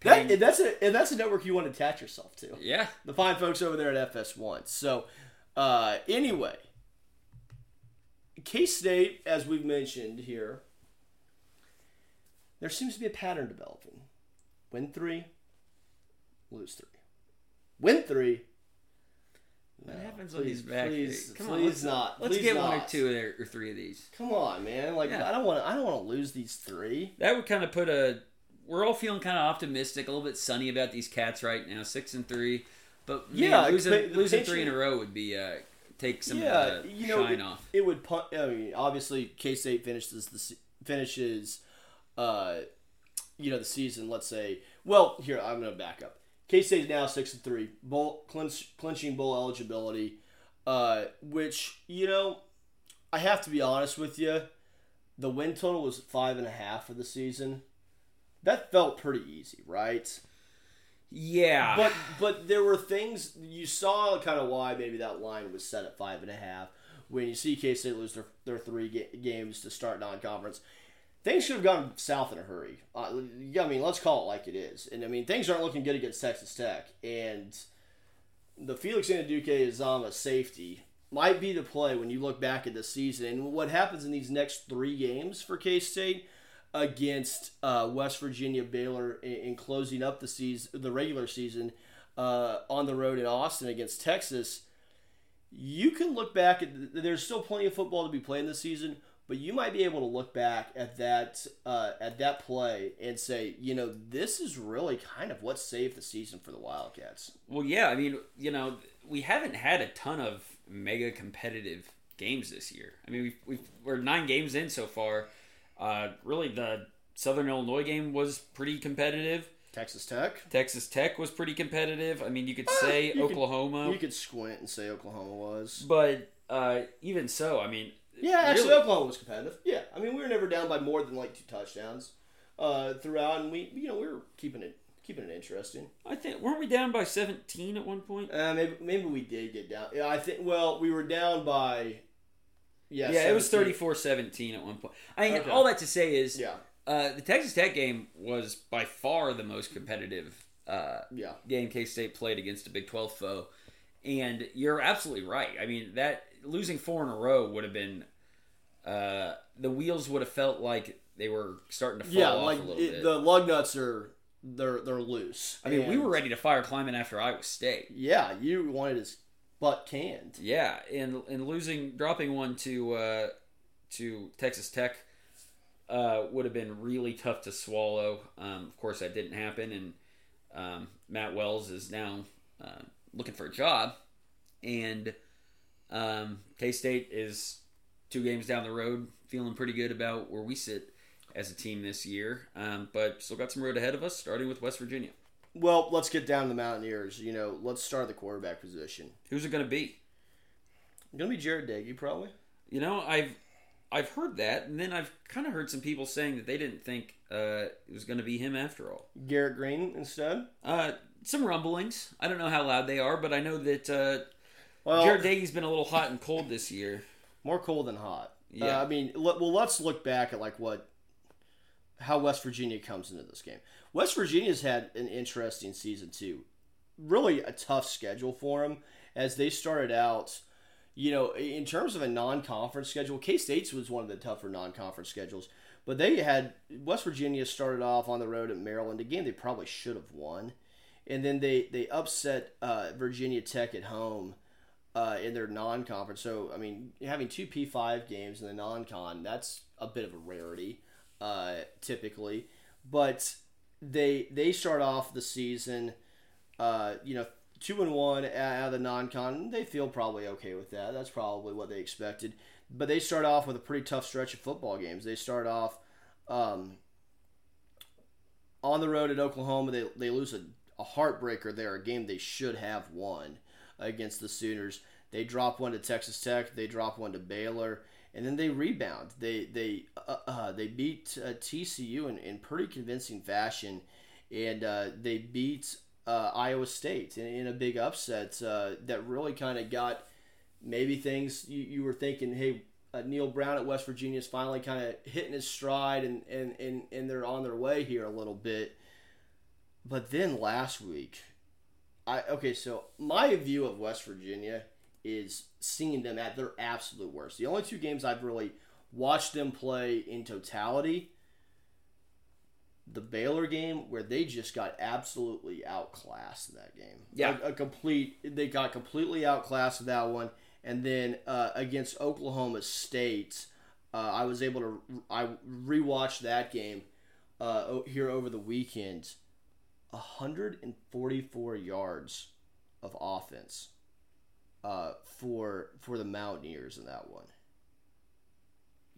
paying. That, and that's a and that's a network you want to attach yourself to. yeah, The fine folks over there at FS1. So, uh, anyway, K State, as we've mentioned here, there seems to be a pattern developing. Win three, lose three. Win three. What No, happens when please, he's back? Please, Come on, please let's, not. Let's please get not. one or two of or three of these. Come on, man. Like Yeah. I don't want to. I don't want to lose these three. That would kind of put a. We're all feeling kind of optimistic, a little bit sunny about these cats right now, six and three. But man, Yeah, losing, losing three in a row would be uh, take some yeah, of the you know, shine it, off. it would. I mean, obviously, K State finishes the finishes, uh, you know, the season. Let's say, well, here I'm going to back up. K State is now six and three, bowl clinch, clinching bowl eligibility, uh, which you know, I have to be honest with you, the win total was five and a half for the season. That felt pretty easy, right? Yeah, But but there were things you saw kind of why maybe that line was set at five and a half when you see K State lose their, their three ga- games to start non conference. Things should have gone south in a hurry. Uh, yeah, I mean, let's call it like it is. And I mean, things aren't looking good against Texas Tech. And the Felix Anudike-Uzomah safety might be the play when you look back at the season. And what happens in these next three games for K State against uh, West Virginia, Baylor, in, in closing up the season, the regular season uh, on the road in Austin against Texas, you can look back at. There's still plenty of football to be played in this season, but you might be able to look back at that uh, at that play and say, you know, this is really kind of what saved the season for the Wildcats. Well, yeah, I mean, you know, we haven't had a ton of mega competitive games this year. I mean, we've, we've we're nine games in so far. Uh, really, the Southern Illinois game was pretty competitive. Texas Tech. Texas Tech was pretty competitive. I mean, you could say you could- Oklahoma, You could squint and say Oklahoma was. but uh, even so, I mean, Yeah, actually, really- Oklahoma was competitive. Yeah, I mean, we were never down by more than like two touchdowns uh, throughout, and we, you know, we were keeping it keeping it interesting. I think weren't we down by seventeen at one point? Uh, maybe maybe we did get down. Yeah, I think. Well, we were down by. Yeah, Yeah, it was 17. 34-17 at one point. I mean, Okay. all that to say is, Yeah, uh, the Texas Tech game was by far the most competitive uh, yeah, game K State played against a Big Twelve foe, and you're absolutely right. I mean that losing four in a row would have been uh, the wheels would have felt like they were starting to fall yeah. off Like a little it, bit. the lug nuts are they're they're loose. I mean, we were ready to fire Klieman after Iowa State. Yeah, you wanted his butt canned. Yeah, and and losing, dropping one to uh, to Texas Tech uh, would have been really tough to swallow. Um, of course, that didn't happen, and um, Matt Wells is now uh, looking for a job, and um, K State is two games down the road, feeling pretty good about where we sit as a team this year, um, but still got some road ahead of us, starting with West Virginia. Well, let's get down to the Mountaineers. You know, let's start at the quarterback position. Who's it going to be? Gonna be Jarret Doege, probably. You know, I've I've heard that, and then I've kind of heard some people saying that they didn't think uh, it was going to be him after all. Garrett Greene instead. Uh, some rumblings. I don't know how loud they are, but I know that uh, Well, Jarret Doege's been a little hot and cold this year. more cold than hot. Yeah. Uh, I mean, let, well, let's look back at like what how West Virginia comes into this game. West Virginia's had an interesting season too. Really a tough schedule for them as they started out. You know, in terms of a non-conference schedule, K State's was one of the tougher non-conference schedules. But they had West Virginia started off on the road at Maryland, a game they probably should have won, and then they they upset uh, Virginia Tech at home uh, in their non-conference. So I mean, having two P five games in the non-con that's a bit of a rarity, uh, typically. But they they start off the season, uh, you know, two and one out of the non-con. They feel probably okay with that. That's probably what they expected. But they start off with a pretty tough stretch of football games. They start off um, on the road at Oklahoma. They, they lose a, a heartbreaker there, a game they should have won against the Sooners. They drop one to Texas Tech. They drop one to Baylor, and then they rebound. They they uh, uh, they beat uh, TCU in, in pretty convincing fashion, and uh, they beat uh, Iowa State in, in a big upset uh, that really kind of got maybe things you, you were thinking, hey, Neal Brown at West Virginia is finally kind of hitting his stride and, and, and, and they're on their way here a little bit. But then last week, I okay, so my view of West Virginia is seeing them at their absolute worst. The only two games I've really watched them play in totality the Baylor game where they just got absolutely outclassed in that game. Yeah. a, a complete. They got completely outclassed in that one, and then uh, against Oklahoma State, uh, I was able to I rewatched that game uh, here over the weekend. 144 yards of offense uh, for for the Mountaineers in that one.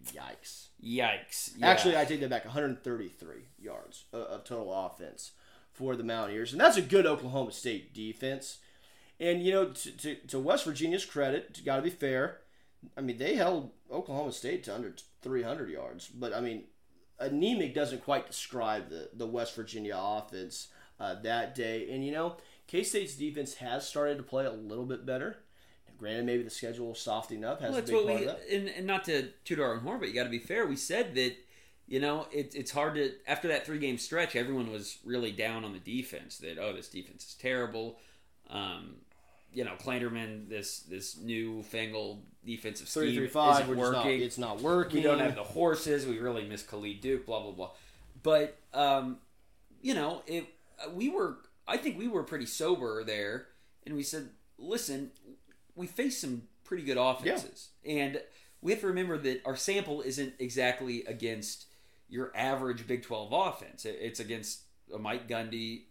Yikes. Yikes! Yeah. Actually, I take that back. 133 yards of, of total offense for the Mountaineers, and that's a good Oklahoma State defense. And you know, to, to, to West Virginia's credit, got to be fair. I mean, they held Oklahoma State to under 300 yards, but I mean, anemic doesn't quite describe the the West Virginia offense uh, that day. And you know, K State's defense has started to play a little bit better. Granted, maybe the schedule softening up. Has Well, a that's big what part we and, and not to toot our own horn, but you got to be fair. We said that you know it, it's hard to after that three game stretch, everyone was really down on the defense. That oh, this defense is terrible. Um, you know, Klanderman, this this new fangled defensive scheme Three three five. isn't We're not, working. it's not working. we don't have the horses. We really miss Khalid Duke. Blah blah blah. But um, you know, it we were. I think we were pretty sober there, and we said, listen, we faced some pretty good offenses, and we have to remember that our sample isn't exactly against your average Big Twelve offense. It's against a Mike Gundy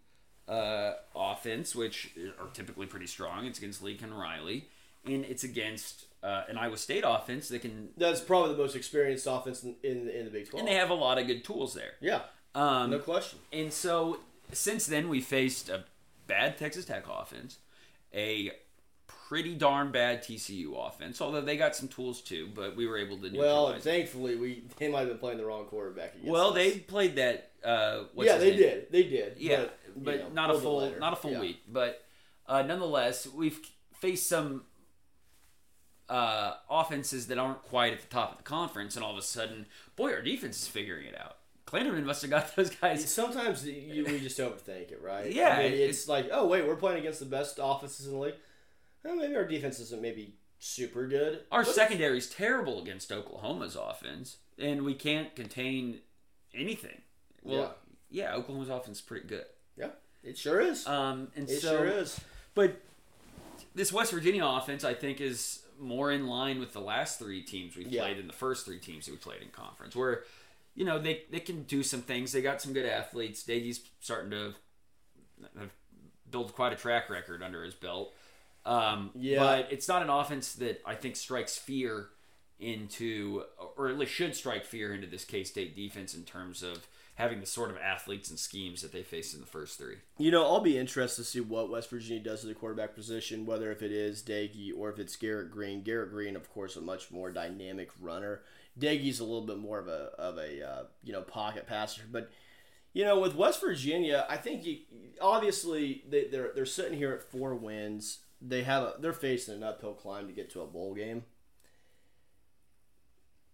uh, offense, which are typically pretty strong. It's against Lincoln Riley, and it's against uh, an Iowa State offense that can. That's probably the most experienced offense in in, in the Big Twelve. And they have a lot of good tools there. yeah, Um, no question. And so since then, we faced a bad Texas Tech offense, a pretty darn bad TCU offense, although they got some tools too, but we were able to Well, thankfully, we they might have been playing the wrong quarterback against well, us. they played that. Uh, what's yeah, they name? did, they did. Yeah, but, but, you know, not a hold the full, not a full week. But uh, nonetheless, we've faced some uh, offenses that aren't quite at the top of the conference, and all of a sudden, boy, our defense is figuring it out. Klanderman must have got those guys Sometimes you, we just overthink it, right? Yeah, I mean, it- it's like, oh wait, we're playing against the best offenses in the league. Well, maybe our defense isn't maybe super good. Our But- secondary is terrible against Oklahoma's offense, and we can't contain anything. Well, yeah, Oklahoma's offense is pretty good. Yeah, it sure is. Um, and it so, sure is. but this West Virginia offense, I think, is more in line with the last three teams we Yeah. played than the first three teams that we played in conference. Where, you know they they can do some things. They got some good athletes. Doege's starting to have build quite a track record under his belt. Um, Yeah. but it's not an offense that I think strikes fear into, or at least should strike fear into this K State defense in terms of having the sort of athletes and schemes that they faced in the first three. You know, I'll be interested to see what West Virginia does at the quarterback position, whether if it is Doege or if it's Garrett Greene. Garrett Greene, of course, a much more dynamic runner. Doege's a little bit more of a of a uh, you know pocket passer, but you know with West Virginia, I think you, obviously they, they're they're sitting here at four wins. They have a, they're facing an uphill climb to get to a bowl game.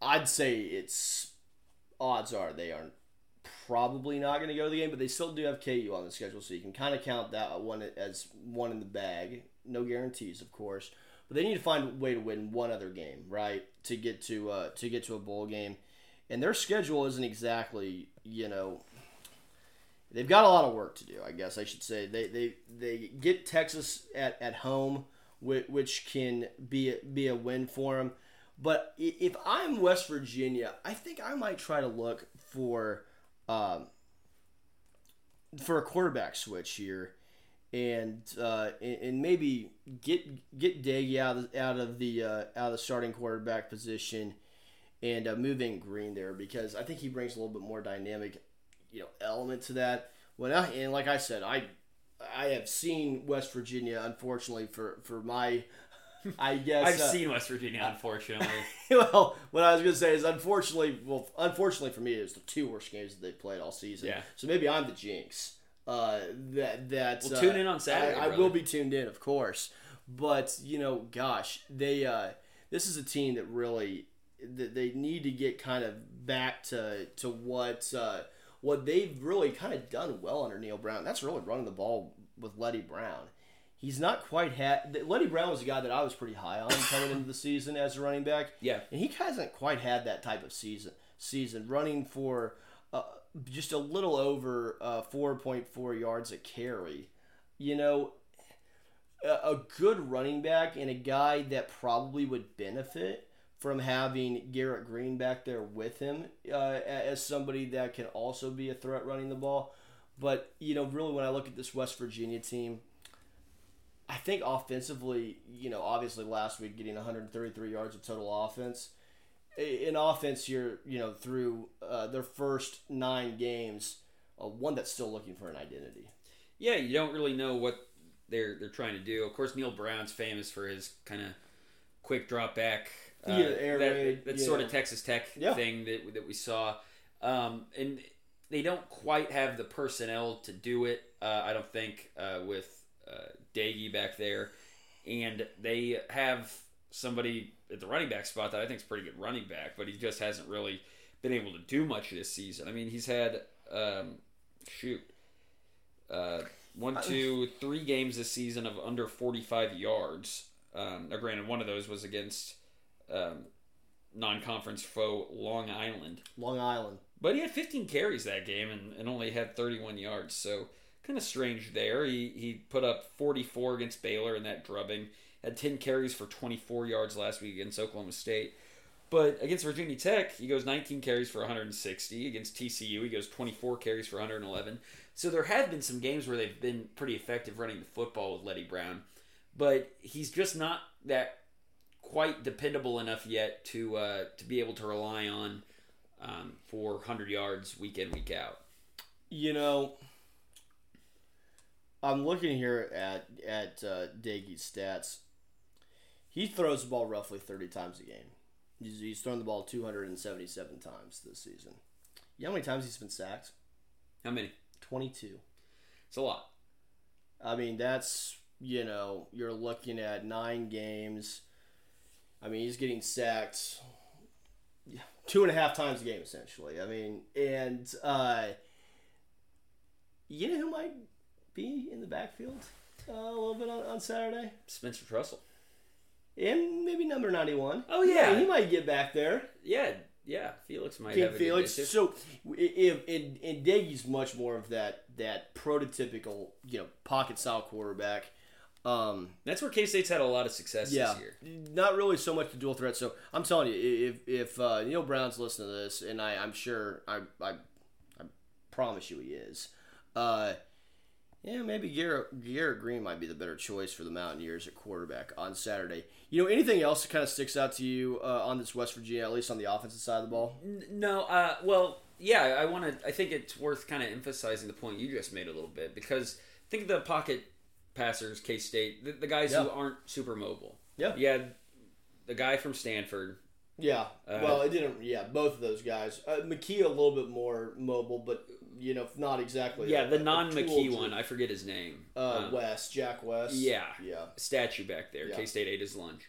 I'd say it's odds are they are probably not going to go to the game, but they still do have KU on the schedule, so you can kind of count that one as one in the bag. No guarantees, of course, but they need to find a way to win one other game, right, to get to uh, to get to a bowl game. And their schedule isn't exactly, you know, they've got a lot of work to do. I guess I should say they they, they get Texas at, at home, which, which can be a, be a win for them. But if I'm West Virginia, I think I might try to look for um, for a quarterback switch here, and uh, and, maybe get get Doege out of out of the uh, out of the starting quarterback position, and uh, move in Greene there because I think he brings a little bit more dynamic, you know, element to that. When I and like I said, I I have seen West Virginia, unfortunately for for my. I guess I've uh, seen West Virginia, unfortunately. well, what I was going to say is, unfortunately, well, unfortunately for me, it was the two worst games that they played all season. Yeah. So maybe I'm the jinx. Uh, that that. Well, uh, tune in on Saturday, I, I will be tuned in, of course. But you know, gosh, they uh, this is a team that really that they need to get kind of back to to what uh, what they've really kind of done well under Neal Brown. That's really running the ball with Leddie Brown. He's not quite had. Leddie Brown was a guy that I was pretty high on coming into the season as a running back. Yeah. and he hasn't quite had that type of season. Season running for just a little over uh, four point four yards a carry. You know, a, a good running back and a guy that probably would benefit from having Garrett Greene back there with him uh, as somebody that can also be a threat running the ball. But you know, really, when I look at this West Virginia team, I think offensively, you know, obviously last week getting 133 yards of total offense. In offense, you're, you know, through uh, their first nine games, uh, one that's still looking for an identity. yeah, you don't really know what they're they're trying to do. Of course, Neal Brown's famous for his kind of quick drop back, uh, Yeah, air that, raid, that yeah. sort of Texas Tech Yeah. thing that that we saw, um, and they don't quite have the personnel to do it. Uh, I don't think uh, with uh, Doege back there, and they have somebody at the running back spot that I think is pretty good running back, but he just hasn't really been able to do much this season. I mean, he's had um, shoot uh, one, two, three games this season of under forty-five yards. Um, now, granted, one of those was against um, non-conference foe Long Island, Long Island. but he had 15 carries that game and, and only had 31 yards. So kind of strange there. He he put up 44 against Baylor in that drubbing. Had 10 carries for 24 yards last week against Oklahoma State. But against Virginia Tech, he goes 19 carries for 160. Against TCU, he goes 24 carries for 111. So there have been some games where they've been pretty effective running the football with Leddie Brown, but he's just not that quite dependable enough yet to uh, to be able to rely on um, for 100 yards week in week out. You know, I'm looking here at at uh, stats. He throws the ball roughly 30 times a game. He's, he's thrown the ball 277 times this season. You know how many times he's been sacked? How many? 22. It's a lot. I mean, that's, you know, you're looking at nine games. I mean, he's getting sacked two and a half times a game, essentially. I mean, and, uh, you know who might be in the backfield uh, a little bit on, on Saturday? Spencer Trussell. And maybe number 91. Oh, yeah. he might get back there. Yeah, yeah. Felix might Kid have good Felix. day. So, if and, and Doege's much more of that that prototypical, you know, pocket style quarterback. Um, That's where K State's had a lot of success yeah, this year. not really so much the dual threat. So I'm telling you, if if uh, Neal Brown's listening to this, and I, I'm sure, I, I, I promise you he is. Uh, yeah, maybe Garrett, Garrett Greene might be the better choice for the Mountaineers at quarterback on Saturday. You know, anything else that kind of sticks out to you uh, on this West Virginia, at least on the offensive side of the ball? No, uh, well, yeah, I want to. I think it's worth kind of emphasizing the point you just made a little bit because think of the pocket passers, K State, the, the guys who aren't super mobile. Yeah. You had the guy from Stanford. Yeah. Uh, well, it didn't. Yeah, both of those guys. Uh, McKee a little bit more mobile, but you know, not exactly. Yeah, a- the non McKee one, I forget his name. Uh, Um, West, Jack West. yeah. Yeah. statue back there. Yeah. K State ate his lunch.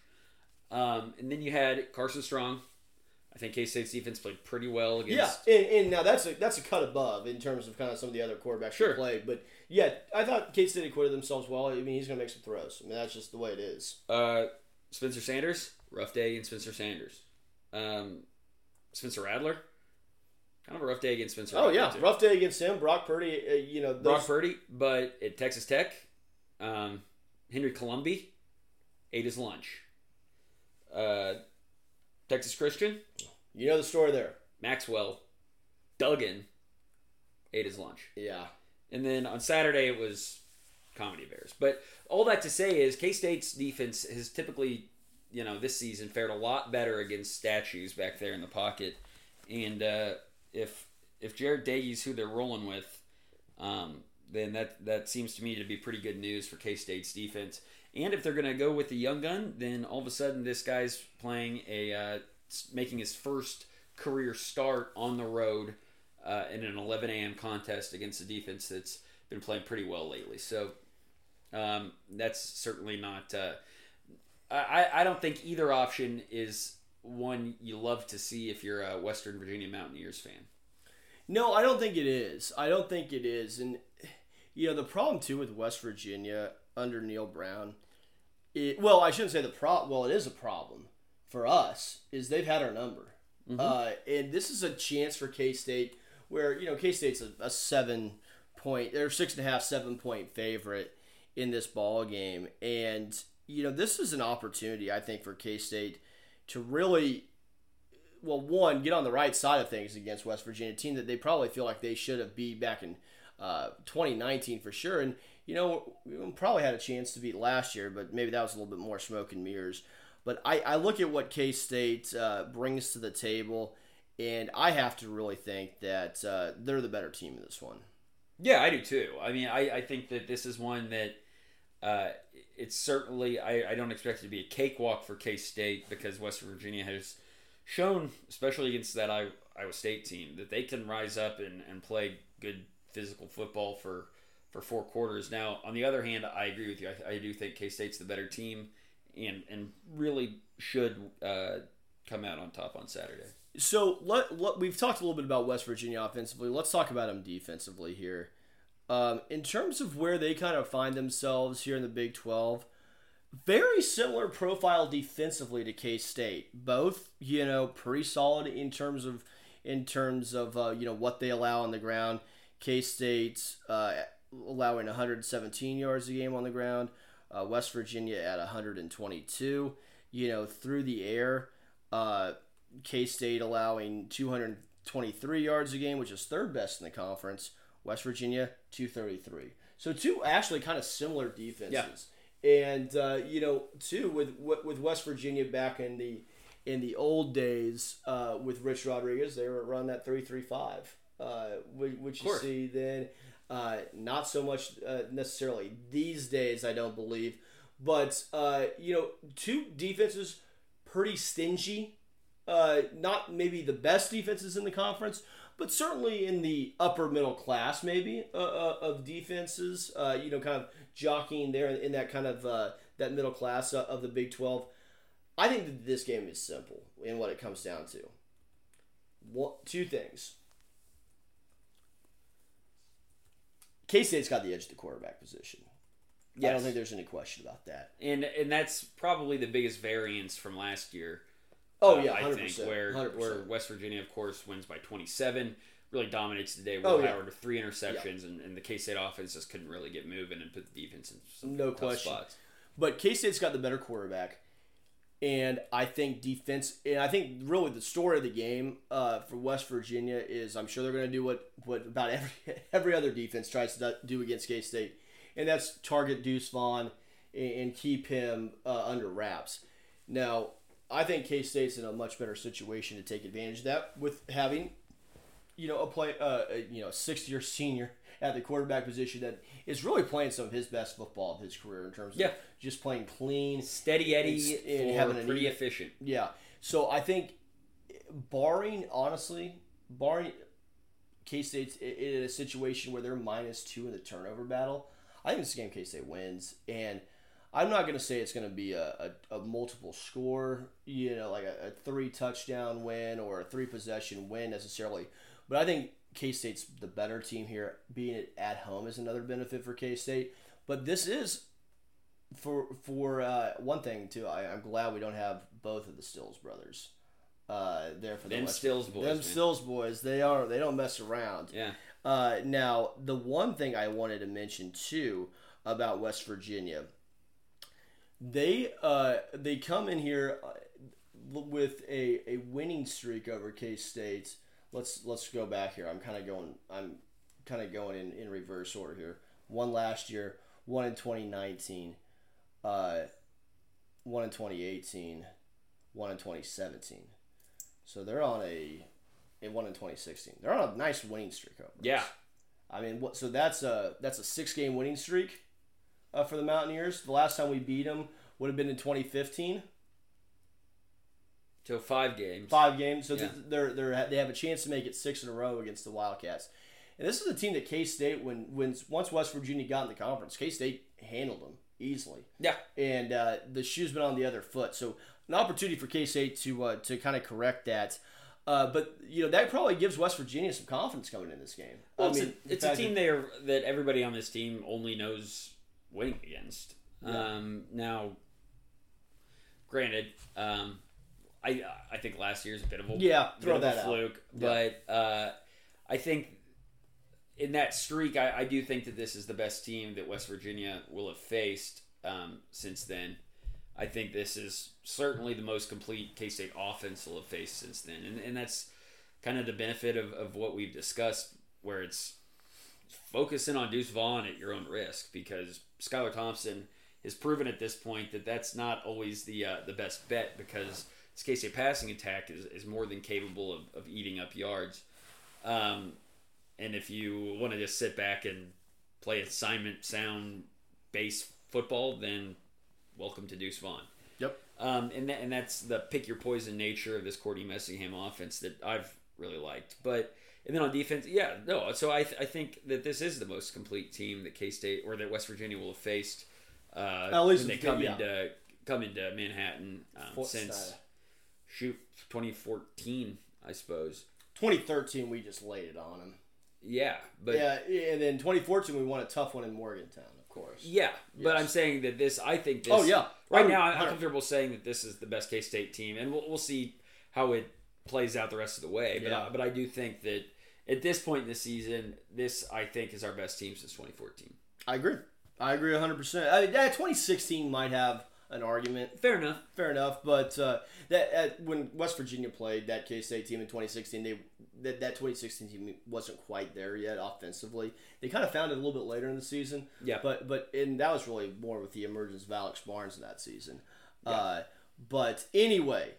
Um, and then you had Carson Strong. I think K State's defense played pretty well Yeah, against. and, and now that's a that's a cut above in terms of kind of some of the other quarterbacks Sure. played. But yeah, I thought K State acquitted themselves well. I mean, he's going to make some throws. I mean, that's just the way it is. Uh, Spencer Sanders, rough day in Spencer Sanders. Um, Spencer Rattler, kind of a rough day against Spencer. Oh yeah, rough day against him. Brock Purdy. Uh, you know, those, Brock Purdy, but at Texas Tech, um, Henry Colombi ate his lunch. Uh, Texas Christian, you know the story there. Maxwell, Duggan ate his lunch. Yeah. And then on Saturday it was Comedy Bears. But all that to say is K State's defense has typically, you know, this season fared a lot better against statues back there in the pocket. And uh, if if Jarret Doege's who they're rolling with, um, then that that seems to me to be pretty good news for K State's defense. And if they're going to go with the young gun, then all of a sudden this guy's playing a uh, making his first career start on the road uh, in an 11 a.m. contest against a defense that's been playing pretty well lately. So um, that's certainly not. Uh, I I don't think either option is one you love to see if you're a Western Virginia Mountaineers fan. No, I don't think it is. I don't think it is. And you know, the problem too with West Virginia under Neal Brown, it, well, I shouldn't say the pro. Well, it is a problem for us. Is they've had our number, uh, and this is a chance for K State, where you know K State's a, a seven point, they're six and a half, seven point favorite in this ball game, and you know this is an opportunity I think for K State to really well, one, get on the right side of things against West Virginia, team that they probably feel like they should have beat back in uh, 2019 for sure. And, you know, we probably had a chance to beat last year, but maybe that was a little bit more smoke and mirrors. But I, I look at what K State uh, brings to the table, and I have to really think that uh, they're the better team in this one. Yeah, I do too. I mean, I, I think that this is one that uh, it's certainly, I, I don't expect it to be a cakewalk for K State because West Virginia has shown, especially against that Iowa State team, that they can rise up and, and play good physical football for, for four quarters. Now, on the other hand, I agree with you. I, I do think K State's the better team and, and really should uh, come out on top on Saturday. So let, let we've talked a little bit about West Virginia offensively. Let's talk about them defensively here. Um, in terms of where they kind of find themselves here in the Big Twelve, very similar profile defensively to K State. Both, you know, pretty solid in terms of in terms of uh, you know what they allow on the ground. K State uh, allowing 117 yards a game on the ground. Uh, West Virginia at 122. You know, through the air. Uh, K State allowing 223 yards a game, which is third best in the conference. West Virginia 233. So two actually kind of similar defenses. And uh, you know, too with with West Virginia back in the in the old days uh, with Rich Rodriguez, they were running that 3-3-5, uh, which, which you see then. Uh, not so much uh, necessarily these days, I don't believe. But uh, you know, two defenses pretty stingy uh, not maybe the best defenses in the conference, but certainly in the upper middle class, maybe uh, uh, of defenses. Uh, you know, kind of jockeying there in that kind of uh, that middle class uh, of the Big Twelve. I think that this game is simple in what it comes down to. One, two things. K State's got the edge at the quarterback position. I don't think there's any question about that. and and that's probably the biggest variance from last year. Oh uh, yeah, I think where Hundred where. West Virginia, of course, wins by 27, really dominates the day. Will Oh, yeah. Howard with three interceptions, and, and the K State offense just couldn't really get moving and put the defense in some No tough question. spots. but K State's got the better quarterback, and I think defense. And I think really the story of the game uh, for West Virginia is I'm sure they're going to do what what about every every other defense tries to do against K State, and that's target Deuce Vaughn and, and keep him uh, under wraps. Now, I think K State's in a much better situation to take advantage of that with having, you know, a play, uh, a, you know, sixth year senior at the quarterback position that is really playing some of his best football of his career in terms of Yeah. just playing clean, Steady Eddie And- and having an pretty efficient. yeah. So I think, barring honestly, barring K State's in a situation where they're minus two in the turnover battle, I think this game K State wins, and I'm not going to say it's going to be a, a, a multiple score, you know, like a, a three touchdown win or a three possession win necessarily, but I think K State's the better team here. Being it at home is another benefit for K State, but this is for for uh, one thing too, I, I'm glad we don't have both of the Stills brothers uh, there for the Them West- Stills boys, Them man. Stills boys, they are they don't mess around. Yeah. Uh, now the one thing I wanted to mention too about West Virginia, they uh, they come in here uh, with a, a winning streak over K State. Let's let's go back here. I'm kind of going. I'm kind of going in, in reverse order here. One last year, one in 2019, uh, one in 2018, one in 2017. So they're on a, a one in 2016. They're on a nice winning streak over. Yeah. I mean, what? So that's a that's a six game winning streak uh, for the Mountaineers. The last time we beat them would have been in 2015. So five games. Five games. So Yeah. they're they're they have a chance to make it six in a row against the Wildcats. And this is a team that K State when when once West Virginia got in the conference, K State handled them easily. Yeah. and uh, the shoe's been on the other foot. So an opportunity for K State to uh, to kind of correct that. Uh, but you know that probably gives West Virginia some confidence coming in this game. Well, I it's mean, a, it's a team that- there that everybody on this team only knows winning against. Yeah. Um, now, granted, um, I I think last year's a bit of a Yeah, throw that fluke, Yeah. but uh, I think in that streak, I, I do think that this is the best team that West Virginia will have faced um, since then. I think this is certainly the most complete K State offense will have faced since then, and and that's kind of the benefit of, of what we've discussed, where it's focusing on Deuce Vaughn at your own risk because Skylar Thompson has proven at this point that that's not always the uh, the best bet because this K State passing attack is, is more than capable of, of eating up yards. Um, and if you want to just sit back and play assignment sound base football, then welcome to Deuce Vaughn. Yep. Um, and that, and that's the pick your poison nature of this Courtney Messingham offense that I've really liked. But and then on defense, yeah, no. So I, th- I think that this is the most complete team that K State or that West Virginia will have faced. Uh, At least when they come yeah. into come into Manhattan um, since style. shoot 2014, I suppose. 2013 we just laid it on them. Yeah, but yeah, and then 2014 we won a tough one in Morgantown, of course. Yeah, but I'm saying that this. I think this. Oh, yeah. Right I'm- now, I'm I'm- comfortable saying that this is the best K State team, and we'll, we'll see how it plays out the rest of the way. But Yeah. I, but I do think that at this point in the season, this I think is our best team since 2014. I agree. I agree 100%. I mean, yeah, 2016 might have an argument. Fair enough. Fair enough, but uh, that at, when West Virginia played that K State team in 2016, they that, that 2016 team wasn't quite there yet offensively. They kind of found it a little bit later in the season. Yeah. but but and that was really more with the emergence of Alex Barnes in that season. Uh, but anyway,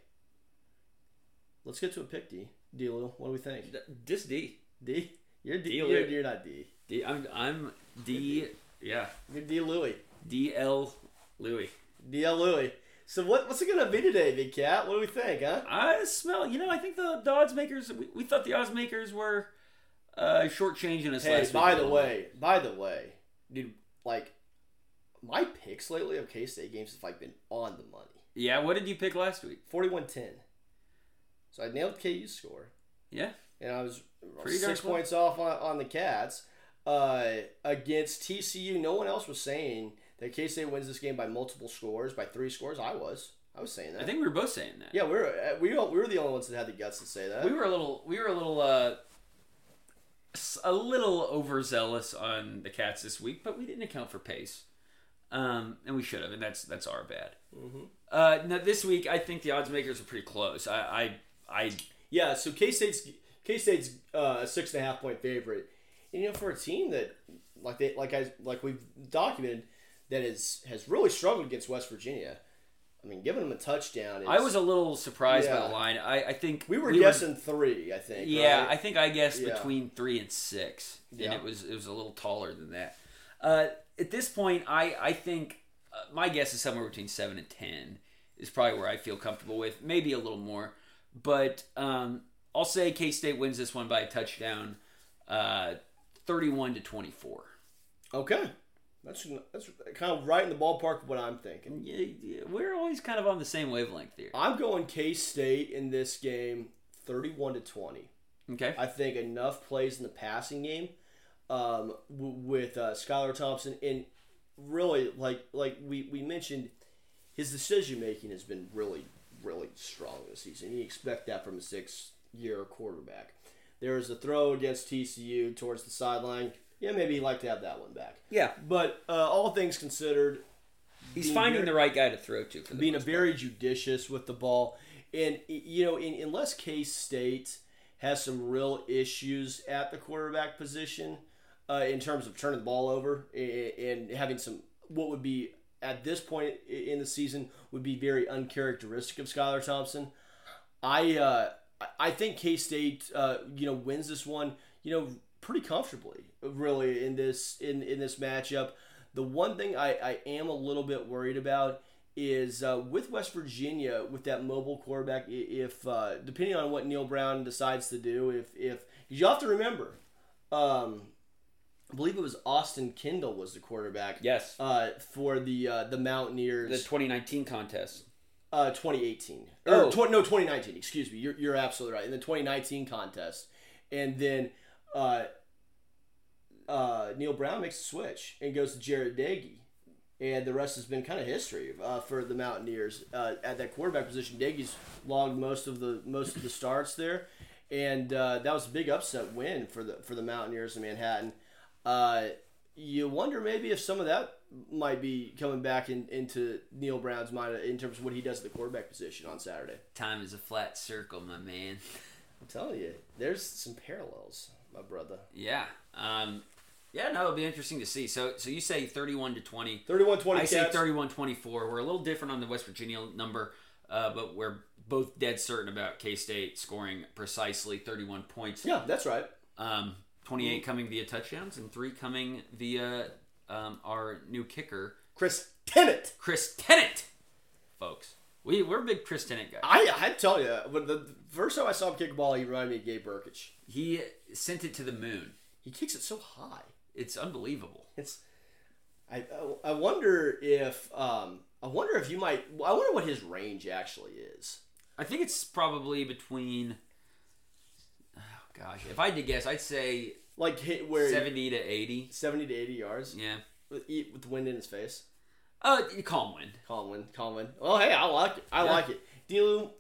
let's get to a pick D. D. Lou, what do we think? This D. D. You're D. D. You're, you're not D. D. I'm I'm D. Yeah. You're D. Louie. D. L. Louis. D. L. Louie. So what, what's it gonna be today, Big Cat? What do we think, huh? I smell. You know, I think the, the odds makers. We, we thought the odds makers were uh, shortchanging us Hey, last by week. the way, by the way, dude, like my picks lately of K State games have like been on the money. Yeah. What did you pick last week? 41-10. So I nailed KU's score, Yeah. and I was Pretty six points off on, on the Cats uh, against TCU. No one else was saying that K State wins this game by multiple scores, by three scores. I was, I was saying that. I think we were both saying that. yeah, we were uh, we were, we were the only ones that had the guts to say that. We were a little, we were a little, uh, a little overzealous on the Cats this week, but we didn't account for pace. um, and we should have, and that's that's our bad. Uh, now this week, I think the odds makers are pretty close. I, I, I Yeah, so K State's K State's uh, a six and a half point favorite, and you know for a team that like they like I like we've documented that is has really struggled against West Virginia. I mean, giving them a touchdown. Is, I was a little surprised by the line. I, I think we were guessing three. I think. Yeah, right? I think I guessed Yeah. between three and six, and Yeah. it was it was a little taller than that. Uh, at this point, I I think uh, my guess is somewhere between seven and ten is probably where I feel comfortable with, maybe a little more, but um, I'll say K State wins this one by a touchdown, uh, thirty-one to twenty-four. okay. That's that's kind of right in the ballpark of what I'm thinking. Yeah, yeah, we're always kind of on the same wavelength here. I'm going K State in this game, thirty-one to twenty. Okay, I think enough plays in the passing game um, w- with uh, Skylar Thompson, and really, like like we, we mentioned, his decision making has been really really strong this season. You expect that from a six-year quarterback. There was a throw against TCU towards the sideline. Yeah, maybe he'd like to have that one back. yeah, But uh, all things considered, he's finding very- the right guy to throw to for being a most part. very judicious with the ball. And you know, in, unless K State has some real issues at the quarterback position uh, in terms of turning the ball over and, and having some what would be at this point in the season would be very uncharacteristic of Skylar Thompson. I uh, I- think K State uh, you know wins this one you know pretty comfortably really in this in in this matchup. The one thing I, I am a little bit worried about is uh, with West Virginia with that mobile quarterback. If uh, depending on what Neal Brown decides to do, if if you have to remember, um, I believe it was Austin Kendall was the quarterback. yes, Uh, for the uh, the Mountaineers. the 2019 contest. uh, 2018 Oh. or tw- no 2019. Excuse me. You're, you're absolutely right. In the 2019 contest, and then uh, uh, Neal Brown makes a switch and goes to Jarret Doege, and the rest has been kind of history uh, for the Mountaineers uh, at that quarterback position. Doege's logged most of the most of the starts there, and uh, that was a big upset win for the for the Mountaineers in Manhattan. Uh, you wonder maybe if some of that might be coming back in, into Neal Brown's mind in terms of what he does at the quarterback position on Saturday. Time is a flat circle, my man. I'm telling you, there's some parallels, my brother. Yeah. Um, yeah, no, it'll be interesting to see. So, so you say 31 to 20. 31 20 I say 31 24. We're a little different on the West Virginia number, uh, but we're both dead certain about K State scoring precisely 31 points. Yeah, that's right. Um, 28 coming via touchdowns and three coming via um, our new kicker, Chris Tennant. Chris Tennant, folks. We, we're big Chris Tennant guys. I I tell you, when the first time I saw him kick a ball, he reminded me of Gabe Burkich. He sent it to the moon. He kicks it so high. It's unbelievable. It's I I wonder if um I wonder if you might I wonder what his range actually is. I think it's probably between. Gosh, if I had to guess, I'd say Like hit where 70 to 80. 70 to 80 yards Yeah. with, with the wind in his face. Uh, calm wind. Calm wind, calm wind. Oh, hey, I like it. I Yeah. like it. Dlew,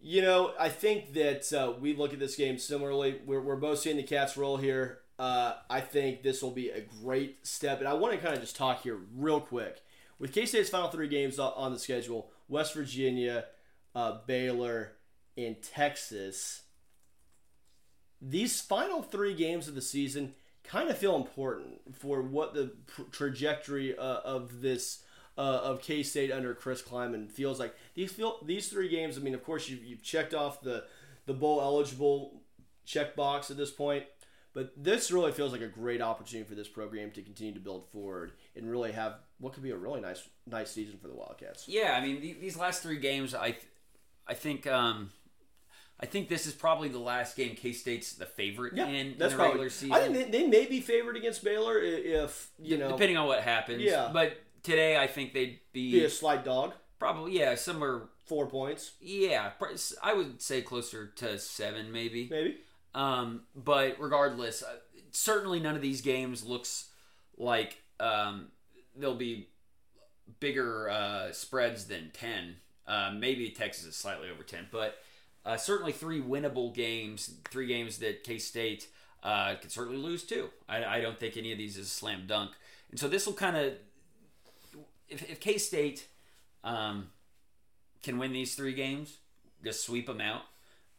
you know, I think that uh, we look at this game similarly. We're, we're both seeing the Cats roll here. Uh, I think this will be a great step. And I want to kind of just talk here real quick. With K State's final three games on the schedule West Virginia, uh, Baylor, and Texas these final three games of the season kind of feel important for what the trajectory uh, of this uh, of K State under Chris Klieman feels like. These feel these three games. I mean, of course, you've, you've checked off the the bowl eligible check box at this point, but this really feels like a great opportunity for this program to continue to build forward and really have what could be a really nice nice season for the Wildcats. Yeah, I mean the, these last three games, I, th- I think, um, I think this is probably the last game K State's the favorite Yeah, in, in the probably. regular season. I think they, they may be favored against Baylor if you know depending on what happens. Yeah. but today I think they'd be, be a slight dog, probably yeah somewhere. four points Yeah, I would say closer to seven maybe. maybe. Um, but regardless, uh, certainly none of these games looks like um, there'll be bigger uh, spreads than ten. Uh, maybe Texas is slightly over ten, but uh, certainly three winnable games. Three games that K State uh, could certainly lose too. I, I don't think any of these is a slam dunk. And so this will kind of, if, if K State um, can win these three games, just sweep them out,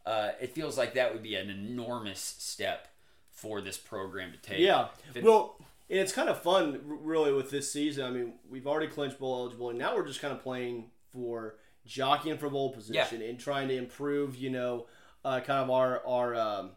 uh, it feels like that would be an enormous step for this program to take. Yeah. It- Well, and it's kind of fun, really, with this season. I mean, we've already clinched bowl eligibility. Now we're just kind of playing for jockeying for bowl position and trying to improve, you know, uh, kind of our our um,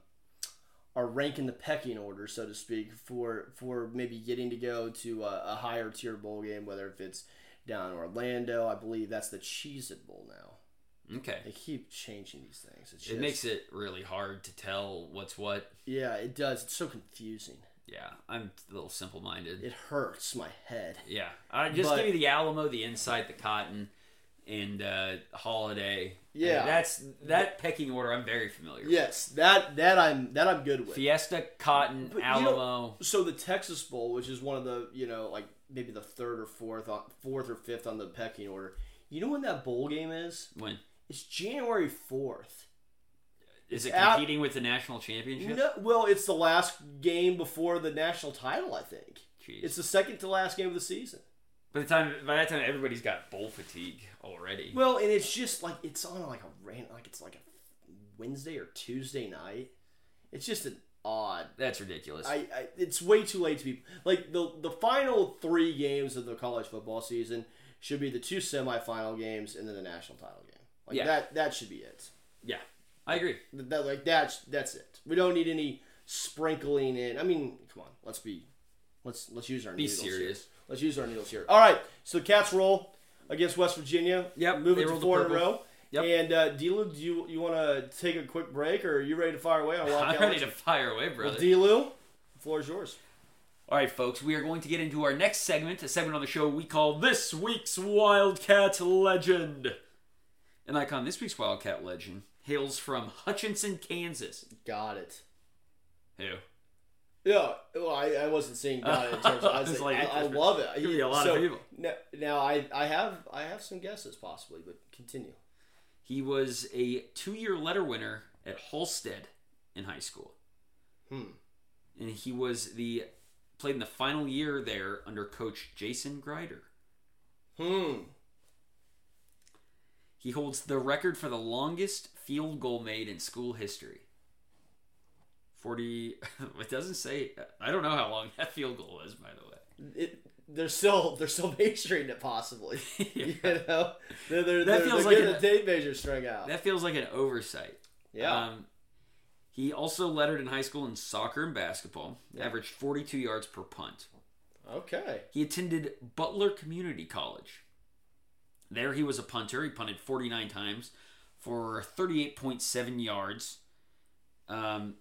our rank in the pecking order, so to speak, for for maybe getting to go to a, a higher tier bowl game, whether if it's down in Orlando. I believe that's the Cheez It Bowl now. okay. They keep changing these things. It's It makes it really hard to tell what's what. yeah, it does. It's so confusing. Yeah, I'm a little simple minded. It hurts my head. Yeah, I just But- give me the Alamo, the Inside, the Cotton, and uh, Holiday. Yeah. Uh, that's that pecking order. I'm very familiar. with. Yes, that that I'm that I'm good with. Fiesta, Cotton, But, you Alamo. know, so the Texas Bowl, which is one of the you know like maybe the third or fourth on fourth or fifth on the pecking order. You know when that bowl game is? when It's January fourth. is it At- competing with the national championship? No, well, it's the last game before the national title. I think Jeez. it's the second to last game of the season. By the time by that time everybody's got bowl fatigue already. Well, and it's just like it's on like a rain, like it's like a Wednesday or Tuesday night. It's just an odd That's ridiculous. I, I it's way too late to be like the the final three games of the college football season should be the two semifinal games and then the national title game. Like Yeah. that that should be it. yeah, I agree. That, that- like that's that's it. We don't need any sprinkling in. I mean, come on, let's be let's let's use our Be needles here. Let's use our needles here. All right, so the Cats roll against West Virginia. Yep, moving to four in a row. Yep. And uh, Dlew, do you you want to take a quick break, or are you ready to fire away on I'm ready to fire away, Well, brother. Dlew, the floor is yours. All right, folks, we are going to get into our next segment, a segment on the show we call This Week's Wildcat Legend. An icon, this week's Wildcat Legend, hails from Hutchinson, Kansas. Got it. Who? Yeah, well, I, I wasn't seeing it in terms of, I, was It's like, like- I, I love it. Could be a lot of people. Now, now I, I have I have some guesses possibly, but continue. He was a two year letter winner at Halstead in high school. Hmm. And he was the played in the final year there under coach Jason Grider. Hmm. He holds the record for the longest field goal made in school history. 40 it doesn't say I don't know how long that field goal was by the way. It, they're still they're still measuring it possibly. Yeah. You know, they're, they're, That they're, feels they're like getting an- the tape measure strung out. That feels like an oversight. yeah. Um, he also lettered in high school in soccer and basketball, Yeah. averaged 42 yards per punt. okay. He attended Butler Community College. There he was a punter. He punted 49 times for 38.7 yards um,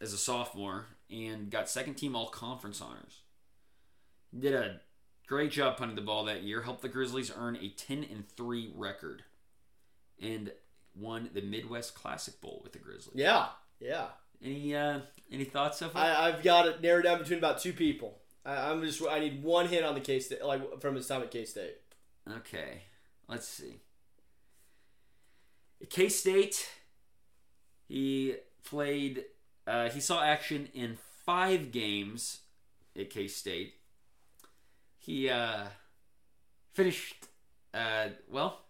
as a sophomore and got second team all conference honors. Did a great job punting the ball that year, helped the Grizzlies earn a 10 and 3 record and won the Midwest Classic Bowl with the Grizzlies. Yeah. Yeah. Any uh, any thoughts so far? I, I've got it narrowed down between about two people. I, I'm just I need one hit on the K State, like from his time at K State. Okay, let's see. At K State, he played. Uh, he saw action in five games at K State. He uh, finished. Uh, well,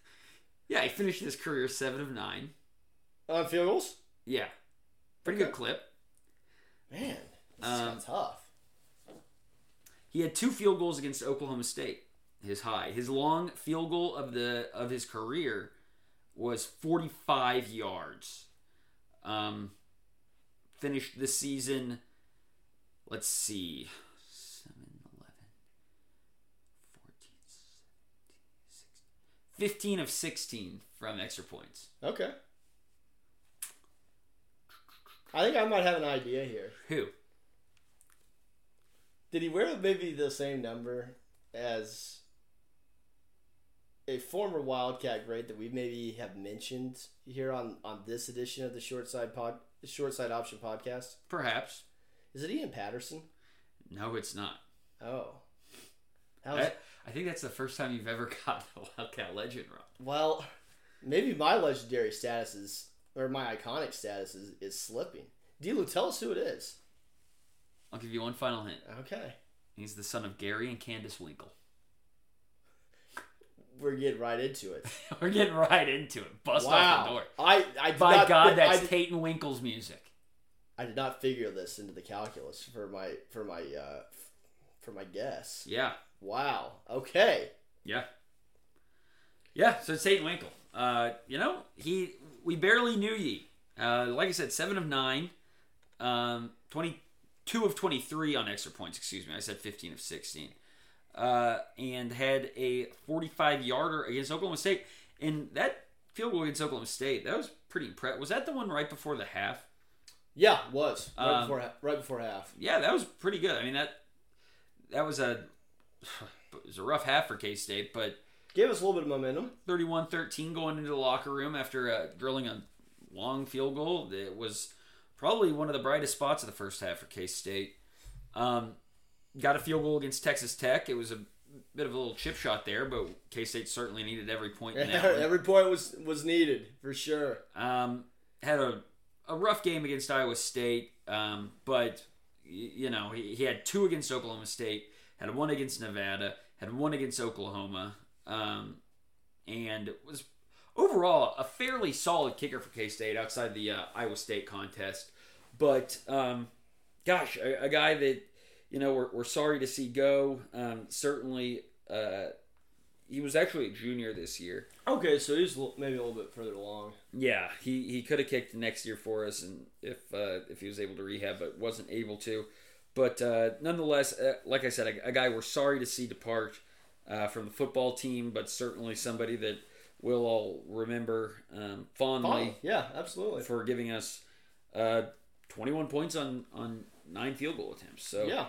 yeah, he finished his career seven of nine. On field goals, Yeah, pretty Okay. good clip. man, this Um, is tough. He had two field goals against Oklahoma State. His high, his long field goal of the of his career was 45 yards. Um, finished the season. Let's see, 7, 11, 14, 17, 16, 15 of 16 from extra points. Okay. I think I might have an idea here. Who? Did he wear maybe the same number as a former Wildcat great that we maybe have mentioned here on on this edition of the Short Side Pod Short Side Option Podcast? Perhaps. Is it Ian Patterson? No, it's not. Oh, How's, I, I think that's the first time you've ever gotten a Wildcat legend wrong. well, maybe my legendary status is or my iconic status is, is slipping. Dlew, tell us who it is. I'll give you one final hint. Okay. He's the son of Gary and Candace Winkel. We're getting right into it. We're getting right into it. Bust off the wow. door. I, I By not, God, I that's did, Taiten Winkel's music. I did not figure this into the calculus for my for my uh, for my guess. Yeah. Wow. Okay. Yeah. Yeah, so it's Tate and Winkle. Uh, you know, he we barely knew ye. Uh, like I said, seven of nine, um, twenty-two of twenty-three on extra points. Excuse me, I said fifteen of sixteen, uh, and had a forty-five yarder against Oklahoma State. And that field goal against Oklahoma State, that was pretty impressive. Was that the one right before the half? Yeah, it was right Um, before right before half. Yeah, that was pretty good. I mean that that was a it was a rough half for K State, but Gave us a little bit of momentum. 31-13 going into the locker room after uh, drilling a long field goal. It was probably one of the brightest spots of the first half for K State. Um, got a field goal against Texas Tech. It was a bit of a little chip shot there, but K State certainly needed every point in that. Every point was was needed for sure. Um, had a, a rough game against Iowa State, um, but you know he, he had two against Oklahoma State, had one against Nevada, had one against Oklahoma, um, and was overall a fairly solid kicker for K State outside the uh, Iowa State contest. But um, gosh, a, a guy that you know we're, we're sorry to see go. Um, certainly, uh, he was actually a junior this year. Okay, so he's maybe a little bit further along. Yeah, he, he could have kicked next year for us, and if uh, if he was able to rehab, but wasn't able to. But uh, nonetheless, uh, like I said, a, a guy we're sorry to see depart uh, from the football team, but certainly somebody that we'll all remember um, fondly Oh, yeah, absolutely. for giving us uh, 21 points on on nine field goal attempts. So Yeah.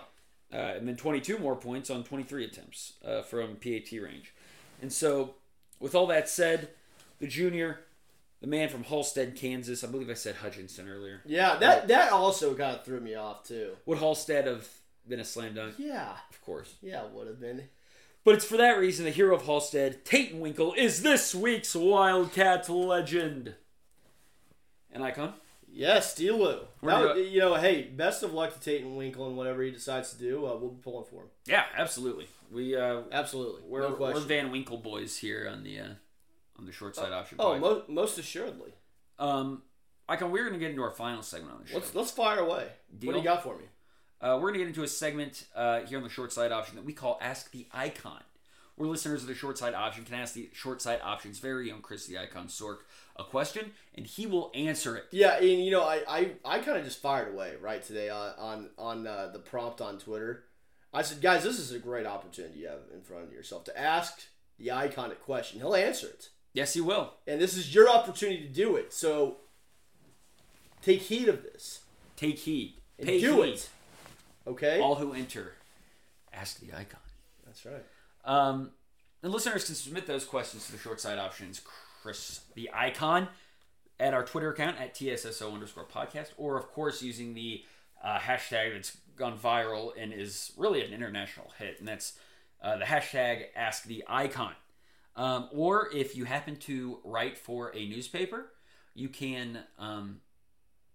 Uh, and then 22 more points on 23 attempts uh, from PAT range. And so, with all that said, the junior, the man from Halstead, Kansas, I believe I said Hutchinson earlier. Yeah, that that also kind of threw me off too. Would Halstead have been a slam dunk? Yeah, Of course. yeah, would have been. But it's for that reason the hero of Halstead, Taiten Winkel, is this week's Wildcat legend. An icon? We're That you know, hey, best of luck to Taiten Winkel and whatever he decides to do. Uh, we'll be pulling for him. Yeah, absolutely. We uh, Absolutely, we're, no we're. Van Winkle boys here on the uh, on the short side option. oh, podcast. mo- most assuredly. Um, Icon, we're going to get into our final segment on the show. Let's let's fire away. Deal? What do you got for me? Uh, we're going to get into a segment uh, here on the short side option that we call Ask the Icon, where listeners of the short side option can ask the short side option's very own Chris the Icon Sork a question, and he will answer it. Yeah, and you know, I I, I kind of just fired away right today on on on uh, the prompt on Twitter. I said, guys, this is a great opportunity you have in front of yourself to ask the icon a question. He'll answer it, Yes, he will. and this is your opportunity to do it. So take heed of this Take heed. do heed. it. Okay, All who enter, ask the Icon. that's right. Um, and listeners can submit those questions to the short side options, Chris the Icon, at our Twitter account at TSSO underscore podcast, or of course using the uh, hashtag that's gone viral and is really an international hit, and that's uh, the hashtag Ask the Icon. Um, or if you happen to write for a newspaper, you can, um,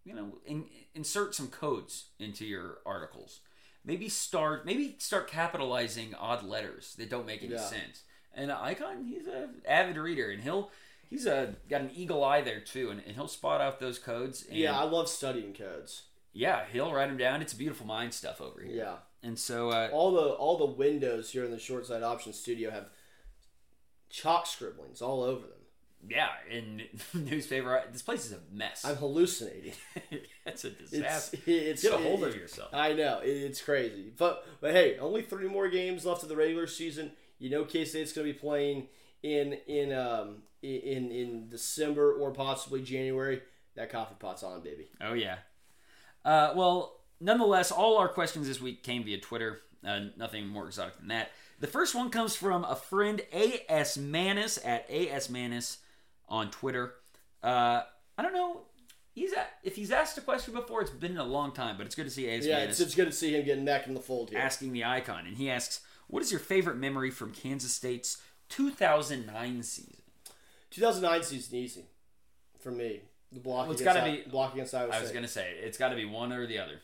you know, in, insert some codes into your articles. Maybe start, maybe start capitalizing odd letters that don't make any Yeah. sense. And Icon, he's an avid reader, and he'll he's a got an eagle eye there too, and, and he'll spot out those codes. And Yeah, I love studying codes. yeah, he'll write them down. It's beautiful mind stuff over here. Yeah, And so, uh, all the all the windows here in the short side option studio have chalk scribblings all over them. Yeah, in newspaper, this place is a mess. I'm hallucinating. That's a disaster. it's Get a hold it- of yourself. I know it's crazy, but but hey, only three more games left of the regular season. You know, K State's going to be playing in in um in in December or possibly January. That coffee pot's on, baby. Oh yeah. Uh, well, nonetheless, all our questions this week came via Twitter. Uh, nothing more exotic than that. The first one comes from a friend, A.S. Manis at A.S. Manis on Twitter. Uh, I don't know. He's a, if he's asked a question before, it's been a long time, but it's good to see. Yeah, it's, it's good to see him getting back in the fold here. asking the icon. And he asks, What is your favorite memory from Kansas State's 2009 season? 2009 season easy for me. The block Well, it's against gotta be- block against Iowa State. I was State. to say, it's got to be one or the other.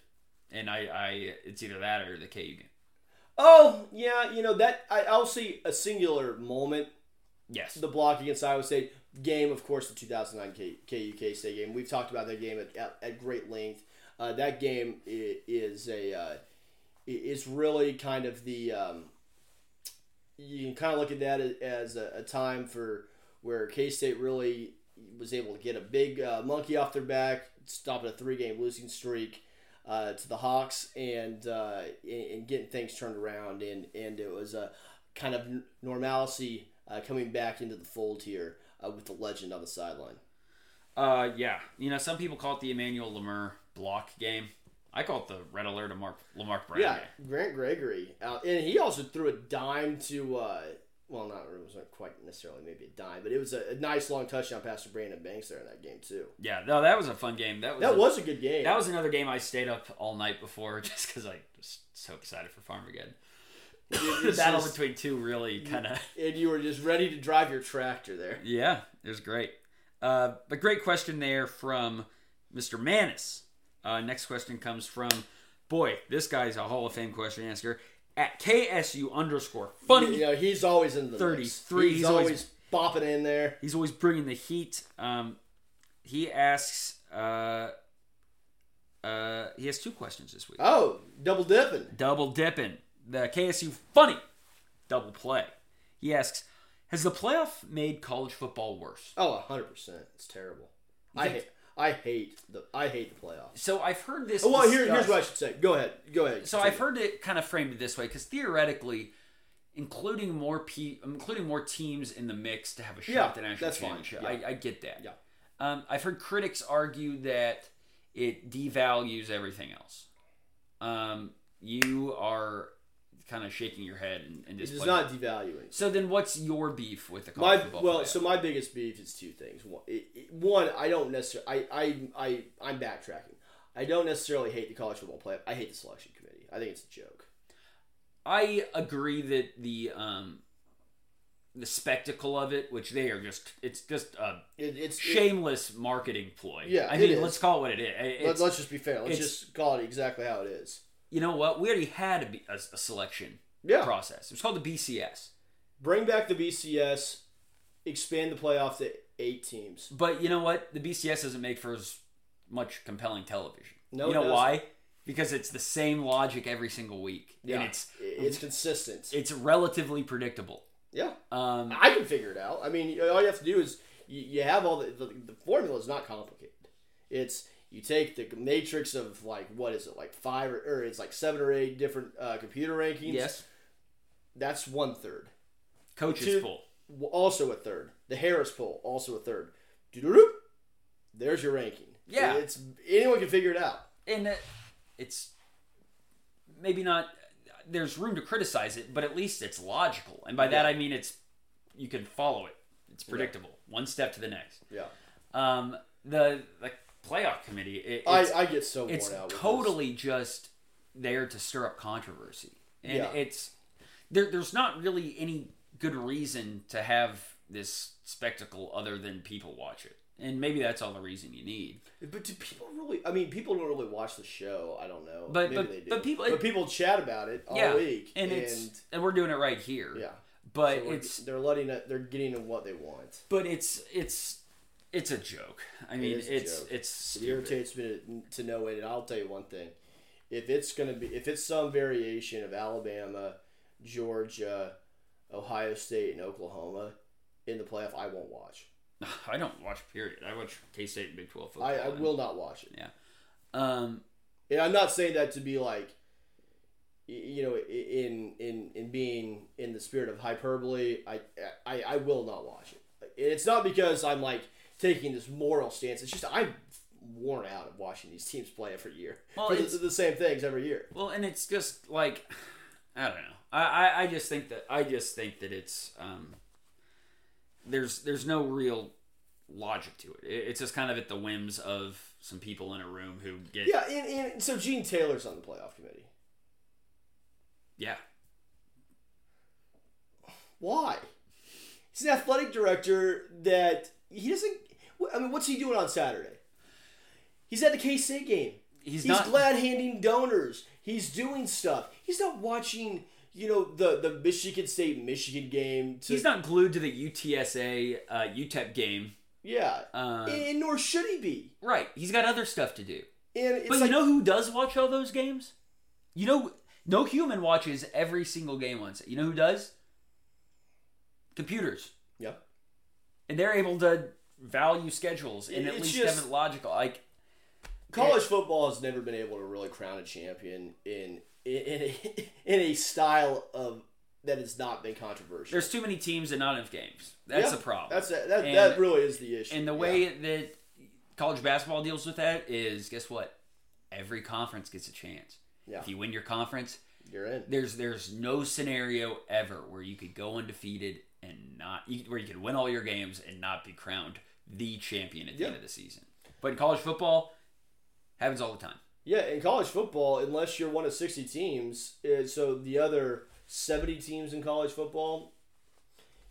And I, I, it's either that or the KU game. Oh yeah, you know that I, I'll see a singular moment. Yes. The block against Iowa State game, of course, the 2009 K, KU State game. We've talked about that game at, at, at great length. Uh, that game is a uh, is really kind of the um, you can kind of look at that as a, a time for where K State really was able to get a big uh, monkey off their back, stopping a three game losing streak uh, to the Hawks, and, uh, and and getting things turned around, and and it was a kind of normalcy uh, coming back into the fold here uh, with the legend on the sideline. Uh, yeah. You know, some people call it the Emmanuel Lamur block game. I call it the red alert of Mark Lamark Brown. Yeah, game. Grant Gregory, uh, and he also threw a dime to. Uh, well, not it wasn't quite necessarily maybe a dime, but it was a, a nice long touchdown pass to Brandon Banks there in that game too. Yeah. No, that was a fun game. That was That a- was a good game. that was another game I stayed up all night before just because I was so excited for Farmageddon. The battle just- between two really kind of and you were just ready to drive your tractor there. Yeah, it was great. Uh, but great question there from Mr. Manis. Uh, next question comes from, boy, this guy's a Hall of Fame question asker at KSU underscore funny. You know, he's always in the 33, He's, he's always, always- bopping in there. He's always bringing the heat. Um, he asks, uh, uh, he has two questions this week. Oh, double dipping. Double dipping. The KSU funny double play. He asks, has the playoff made college football worse? Oh, 100%. It's terrible. I hate. I hate the. I hate the playoffs. So I've heard this. Oh, well, here, here's what I should say. Go ahead. Go ahead. So I've heard it kind of framed this way because theoretically, including more pe- including more teams in the mix to have a shot Yeah, at the national that's fine. championship. Yeah. I, I get that. Yeah. Um, I've heard critics argue that it devalues everything else. Um, you are kind of shaking your head and, and just is not devaluing. So then, what's your beef with the My college football well, playoff? so my biggest beef is two things. One, it, it- one I don't necessarily. I, I I I'm backtracking. I don't necessarily hate the college football playoff. I hate the selection committee. I think it's a joke. I agree that the um, the spectacle of it, which they are just, it's just a It, it's it- shameless marketing ploy. Yeah, I mean, let's call it what it is. It's, let, let's just be fair. Let's just call it exactly how it is. You know what? We already had a, B- a, a selection Yeah. process. It was called the BCS. Bring back the BCS. Expand the playoff to eight teams. But you know what? The BCS doesn't make for as much compelling television. No, you know why? Because it's the same logic every single week, Yeah, and it's it's consistent. it's relatively predictable. yeah, Um, I can figure it out. I mean, all you have to do is you, you have all the, the the formula is not complicated. It's you take the matrix of like what is it like five or, or it's like seven or eight different uh, computer rankings. yes, that's one third. coaches Two- pool. Also a third. The Harris poll also a third. Doo-doo-doo. There's your ranking. Yeah. it's anyone can figure it out. and it- it's maybe not there's room to criticize it but at least it's logical and by that Yeah. i mean it's you can follow it it's predictable one step to the next Yeah, um the the playoff committee it, I, it's, I get so worn it's out. With this. totally just there to stir up controversy and Yeah. it's there, there's not really any good reason to have this spectacle other than people watch it and maybe that's all the reason you need But do people really? I mean, people don't really watch the show. I don't know. But- Maybe but- they do. but people- but people chat about it all yeah week, and it's and we're doing it right here yeah. but So it's they're letting it. They're getting what they want. but it's it's it's a joke. I mean, a it's it's It irritates me to, to no end. And I'll tell you one thing: if it's gonna be, if it's some variation of Alabama, Georgia, Ohio State, and Oklahoma in the playoff, I won't watch. I don't watch period. I watch K State and Big Twelve football. I, I will not watch it. Yeah. Um, And I'm not saying that to be like, you know, in in in being in the spirit of hyperbole. I I, I will not watch it. It's not because I'm like taking this moral stance. It's just I'm worn out of watching these teams play every year. Well, For the, it's- the same things every year. well, and it's just like I don't know. I, I, I just think that I just think that it's um, there's there's no real logic to it. it. It's just kind of at the whims of some people in a room who get Yeah, and, and so Gene Taylor's on the playoff committee. yeah. Why? He's an athletic director that he doesn't. I mean, what's he doing on Saturday? He's at the K State game. He's He's not- glad handing donors. He's doing stuff. He's not watching, you know the the Michigan State Michigan game. To, He's not glued to the UTSA uh, UTEP game. Yeah, Uh, and nor should he be. right. He's got other stuff to do. And it's But like, you know who does watch all those games? You know, no human watches every single game once. You know who does? Computers. yeah, And they're able to value schedules and at It's least just- have logical. Like, college football has never been able to really crown a champion in in in a, in a style of that has not been controversial. there's too many teams and not enough games. That's Yeah, the problem. That's that. That, And- that really is the issue. and the way that college basketball deals with that is guess what? Every conference gets a chance. Yeah. If you win your conference, you're in. there's there's no scenario ever where you could go undefeated and not where you could win all your games and not be crowned the champion at the Yeah. end of the season. But in college football, happens all the time. Yeah, in college football, unless you're one of 60 teams, uh, so the other 70 teams in college football,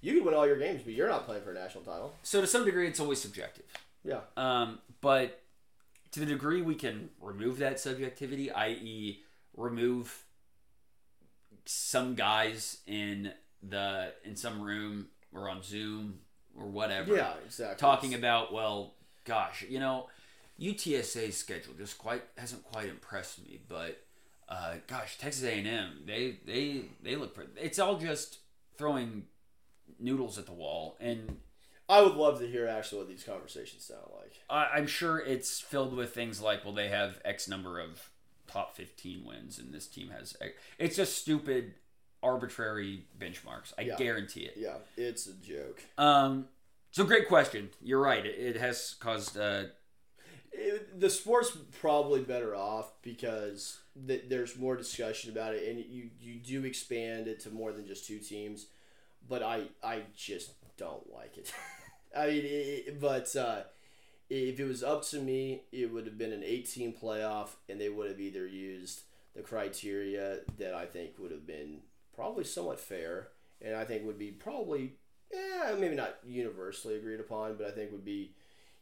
you could win all your games, but you're not playing for a national title. So to some degree, it's always subjective. Yeah. Um, but to the degree we can remove that subjectivity, i.e., remove some guys in the in some room or on Zoom or whatever, Yeah, exactly. talking about well, gosh, you know, UTSA's schedule just quite hasn't quite impressed me, but uh, gosh, Texas A&M, they they they look pretty. It's all just throwing noodles at the wall and I would love to hear actually what these conversations sound like. I- I'm sure it's filled with things like, well, they have X number of top 15 wins, and this team has. X. It's just stupid, arbitrary benchmarks. I Yeah. guarantee it. Yeah, it's a joke. Um, so great question. You're right. It, it has caused. Uh, It- the sport's probably better off because th- there's more discussion about it, and you you do expand it to more than just two teams. But I I just don't like it. I mean, it, but uh, if it was up to me, it would have been an 18 playoff, and they would have either used the criteria that I think would have been probably somewhat fair, and I think would be probably, eh, maybe not universally agreed upon, but I think would be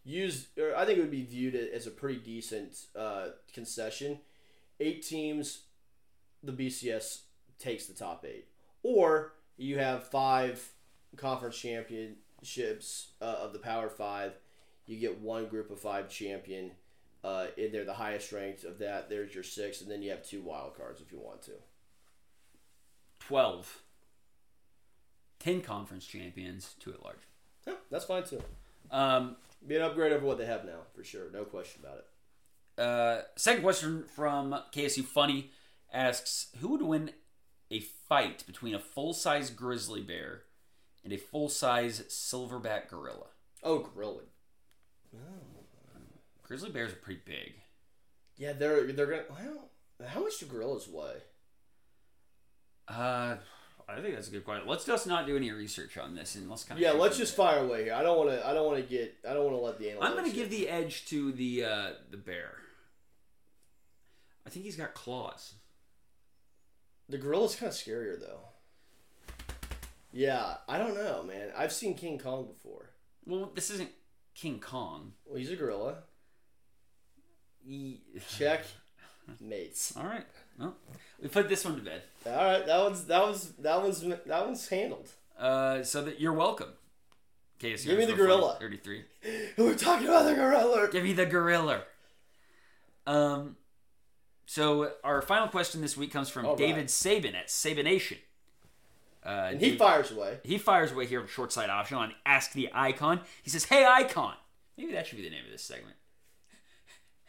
used, or I think it would be viewed as a pretty decent uh, concession. Eight teams, the BCS takes the top eight, or you have five conference championships uh, of the Power Five. You get one group of five champion, uh, and they're the highest ranked of that. There's your six, and then you have two wild cards if you want to. 12. 10 conference champions, two at large. Yeah, that's fine too. Um, Be an upgrade over what they have now, for sure. No question about it. uh, second question from KSU Funny asks Who would win a fight between a full size grizzly bear and a full size silverback gorilla? Oh, gorilla. Grizzly bears are pretty big. Yeah, they're they're gonna. Well, how much do gorillas weigh? Uh, I think that's a good question. Let's just not do any research on this and let's kind of Yeah, let's just fire away here. I don't want to. I don't want to get. I don't want to let the. I'm going to give the edge to the uh, the bear. I think he's got claws. the gorilla's kind of scarier though. Yeah, I don't know, man. I've seen King Kong before. Well, this isn't King Kong. Well, he's a gorilla. He... Check, mates. All right. Well, we put this one to bed. All right, that one's that was that was that one's handled. Uh, so that you're welcome. KSU Give me the gorilla. 33. We're talking about the gorilla. Give me the gorilla. Um, so our final question this week comes from All right. David Sabin at Sabination. Uh, And he fires away. he fires away here with short side option on Ask the Icon. He says, "Hey Icon." Maybe that should be the name of this segment.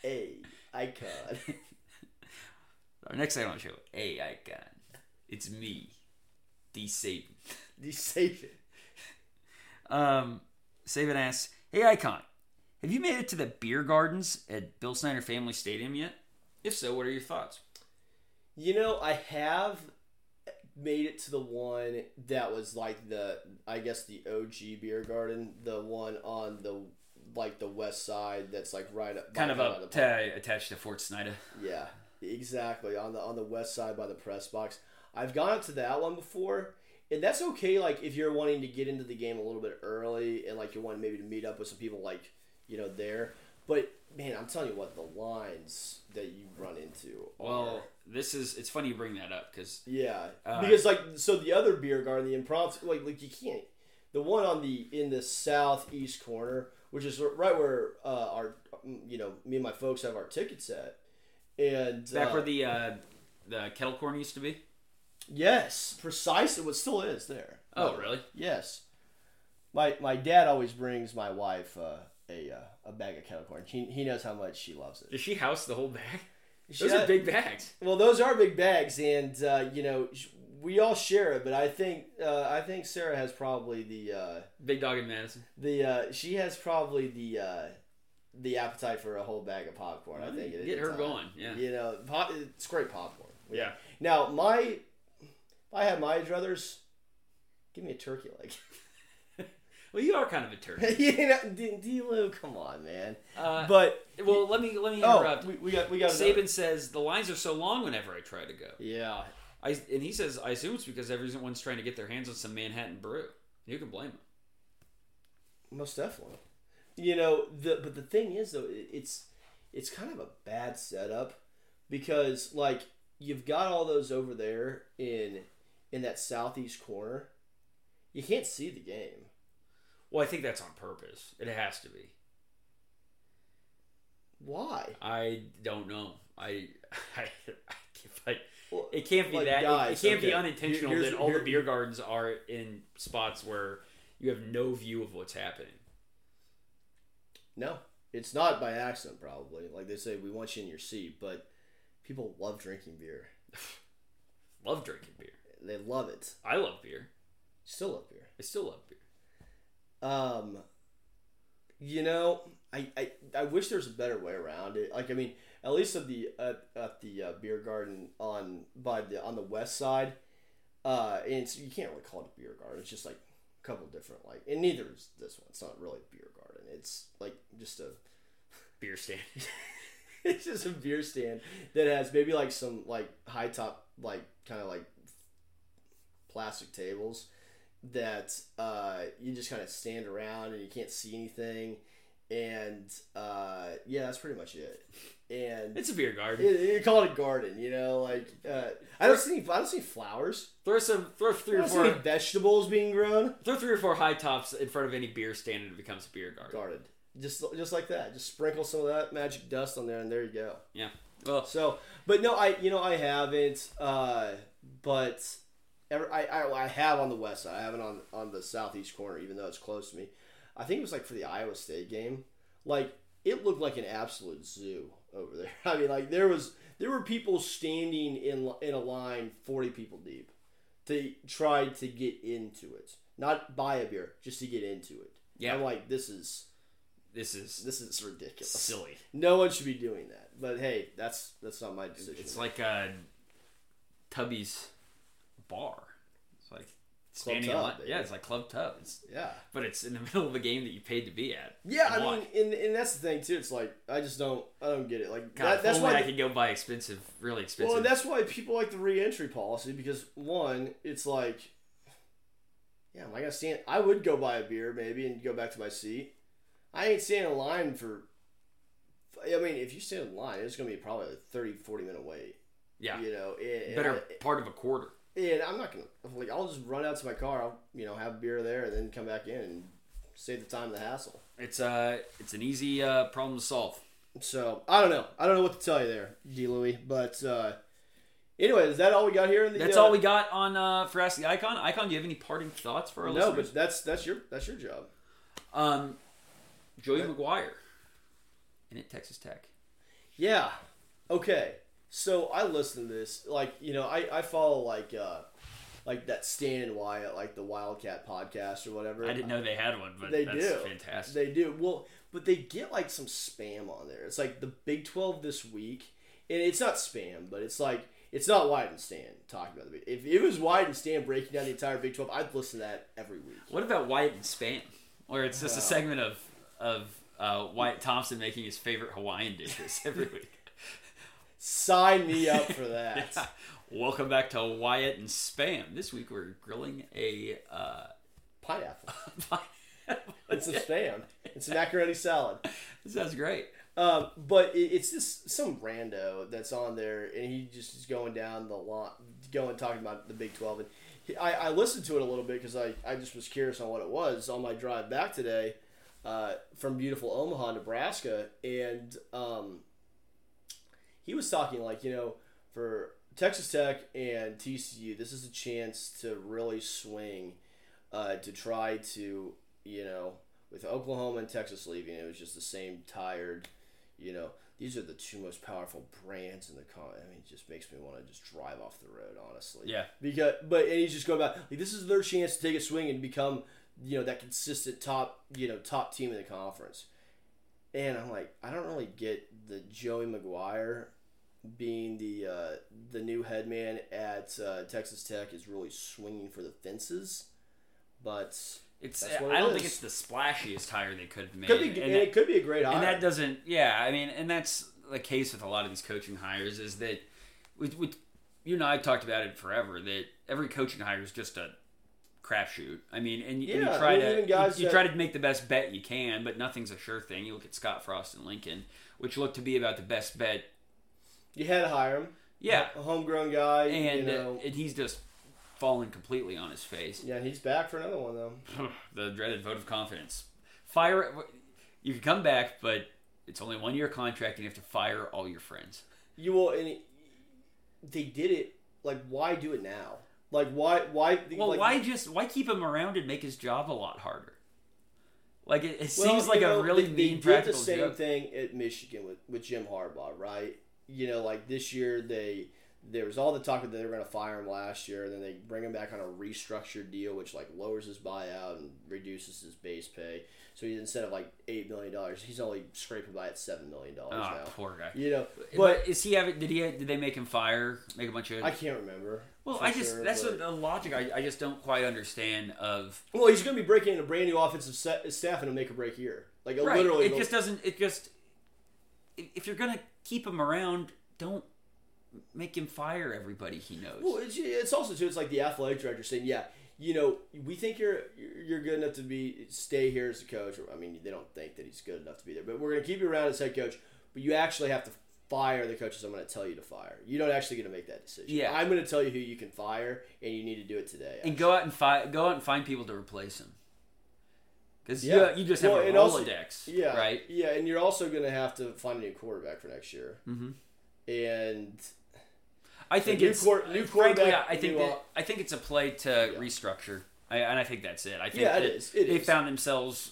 Hey, icon. Our next segment on the show. Hey Icon, it's me, D Sabin. the it. Um, Sabin asks, "Hey Icon, have you made it to the beer gardens at Bill Snyder Family Stadium yet? If so, what are your thoughts?" You know, I have made it to the one that was like the, I guess the OG beer garden, the one on the like the west side that's like right up, Kind of up the- attached to Fort Snyder. Yeah, exactly on the on the west side by the press box. I've gone up to that one before, and that's okay. Like if you're wanting to get into the game a little bit early, and like you're wanting maybe to meet up with some people, like you know there. but man, I'm telling you what, the lines that you run into. Are, Well, this is it's funny you bring that up because yeah, Uh, because like so the other beer garden, the impromptu, like like you can't. The one on the in the southeast corner, which is right where uh, our you know me and my folks have our tickets at, and back uh, where the uh, the kettle corn used to be. yes, precisely what still is there. Oh, really? Yes. My my dad always brings my wife uh, a uh, a bag of kettle corn. He, he knows how much she loves it. Does she house the whole bag? She- Those are big bags. Well, those are big bags, and uh, you know we all share it. But I think uh, I think Sarah has probably the uh, Big dog in Madison. the uh, she has probably the uh, the appetite for a whole bag of popcorn. I think Get her time. going. Yeah. You know, pop, it's great popcorn. Yeah. Now my, if I had my druthers, give me a turkey leg. Well, you are kind of a turkey. you know, D- Dlew, come on, man. Uh, But well, let me let me oh, interrupt. we, we got we got another- Saban says the lines are so long whenever I try to go. Yeah, I and he says I assume it's because everyone's trying to get their hands on some Manhattan brew. You can blame him. most definitely. You know, the but the thing is though, it's it's kind of a bad setup because like you've got all those over there in in that southeast corner. You can't see the game. Well, I think that's on purpose. It has to be. Why? I don't know. I I, I Well, it can't be Like, that. it- guys, it, can't be unintentional here's- that all here- the beer gardens are in spots where you have no view of what's happening. No, it's not by accident. Probably, like they say, we want you in your seat, but people love drinking beer. Love drinking beer. They love it. I love beer. Still love beer. I still love beer. Um, you know, I, I I wish there's a better way around it. Like I mean, at least at the at, at the uh, beer garden on by the on the west side, uh, and it's, you can't really call it a beer garden. It's just like a couple different like, and neither is this one. It's not really a beer garden. It's like just a Beer stand. it's just a beer stand that has maybe like some like high top like kind of like plastic tables that uh, you just kind of stand around and you can't see anything and uh, yeah that's pretty much it and It's a beer garden. you, you call it a garden you know like uh, I don't see I don't see flowers Throw some, throw three or four, vegetables being grown throw three or four high tops in front of any beer stand, and it becomes a beer garden. garden just just like that just sprinkle some of that magic dust on there and there you go Yeah. Well, So, but no, I you know I haven't. Uh, but ever, I, I I have on the west side. I haven't on on the southeast corner, even though it's close to me. I think it was like for the Iowa State game. Like it looked like an absolute zoo over there. I mean, like there was there were people standing in in a line, forty people deep, to try to get into it, not buy a beer, just to get into it. Yeah. I'm like, this is this is this is ridiculous. silly. No one should be doing that. But hey, that's that's not my decision. It's like uh, Tubby's bar. Standing Tub, line. Yeah, it's like Club Tub. It's, yeah. but it's in the middle of a game that you paid to be at. Yeah, I mean, and, and that's the thing too. It's like I just don't, I don't get it. Like God, that, that's only why. I could go buy expensive, really expensive. well, that's why people like the re-entry policy because one, it's like, yeah, am I gonna stand? I would go buy a beer maybe and go back to my seat. I ain't standing in line for. I mean, if you stand in line, it's gonna be probably a 30, 40 minute wait. yeah, You know, and, and better I- part of a quarter. And I'm not gonna like. I'll just run out to my car. I'll you know have beer there and then come back in and save the time and the hassle. It's uh, it's an easy uh, problem to solve. So I don't know. I don't know what to tell you there, D. Louie. But uh, anyway, is that all we got here? In the, That's uh, all we got on uh, for Ask the Icon. Icon, do you have any parting thoughts for our No, listeners? but that's that's your that's your job. Um, Joey Okay. McGuire in at Texas Tech. Yeah. Okay. So I listen to this. Like you know, I I follow like uh like that Stan and Wyatt, like the Wildcat podcast or whatever. I didn't know they had one, but They that's do. fantastic. They do. Well, but they get like some spam on there. It's like the Big 12 this week. And it's not spam, but it's like, it's not Wyatt and Stan talking about the Big If it was Wyatt and Stan breaking down the entire Big 12, I'd listen to that every week. What about Wyatt and Spam? Where it's just a segment of of uh, Wyatt Thompson making his favorite Hawaiian dishes every week. Sign me up for that. Yeah. Welcome back to Wyatt and Spam. This week we're grilling a uh, Pineapple. and some spam and some macaroni salad. This sounds great. Um, but it, it's just some rando that's on there, and he just is going down the lot, going talking about the Big Twelve. And he, I, I listened to it a little bit because I, I just was curious on what it was on my drive back today uh, from beautiful Omaha, Nebraska, and um, he was talking like you know for Texas Tech and TCU, this is a chance to really swing uh, to try to you know with Oklahoma and Texas leaving, it was just the same tired you know, these are the two most powerful brands in the con. I mean, it just makes me want to just drive off the road, honestly. Yeah. Because, but and he's just going back like this is their chance to take a swing and become, you know, that consistent top, you know, top team in the conference. And I'm like, I don't really get the Joey McGuire being the uh, the new head man at uh, Texas Tech is really swinging for the fences, but It's. What I don't is. think it's the splashiest hire they could have made. could be and and that- it could be a great hire. and that doesn't yeah i mean and that's the case with a lot of these coaching hires is that with, with you and i talked about it forever that every coaching hire is just a crapshoot i mean and, you- and you try to guys you, you try to make the best bet you can but nothing's a sure thing you look at scott frost and lincoln which looked to be about the best bet you had to hire him. yeah a homegrown guy, and, you know. uh, and he's just fallen completely on his face yeah, he's back for another one though. the dreaded vote of confidence fire it. you can come back but it's only one year contract and you have to fire all your friends You will, and it, they did it. Like, why do it now? Like, why? Why? Well, like, why just why keep him around and make his job a lot harder? Like it, it well, seems like know, a really they, mean they did the same joke. thing at Michigan with with Jim Harbaugh, right? You know, like this year they there was all the talk that they were going to fire him last year, and then they bring him back on a restructured deal, which like lowers his buyout and reduces his base pay. So he's instead of like eight million dollars, he's only scraping by at seven million dollars Oh, now. poor guy. You know, But, but is he having? Did he? Did they make him fire? Make a bunch of? I can't remember. Well, I just sure, that's but- a, a logic I, I just don't quite understand. Of Well, he's going to be breaking in a brand new offensive set, staff in a make or break year. Like right, literally, it just doesn't. It just if you're gonna keep him around, don't make him fire everybody he knows. Well, it's, it's also too. It's like the athletic director saying, "Yeah, you know, we think you're you're good enough to be stay here as a coach." I mean, they don't think that he's good enough to be there, but we're going to keep you around as head coach. But you actually have to fire the coaches. I'm going to tell you to fire. You don't actually going to make that decision. Yeah. I'm going to tell you who you can fire, and you need to do it today. and go out and fi- go out and find people to replace him. Because Yeah. you, you just have Well, a and also- Rolodex, Yeah. right? Yeah, and you're also going to have to find a new quarterback for next year. Mhm. And I think new it's quar- new frankly, quarterback, I think new that, I think it's a play to restructure, I, and I think that's it. I think Yeah, it is. It they is. found themselves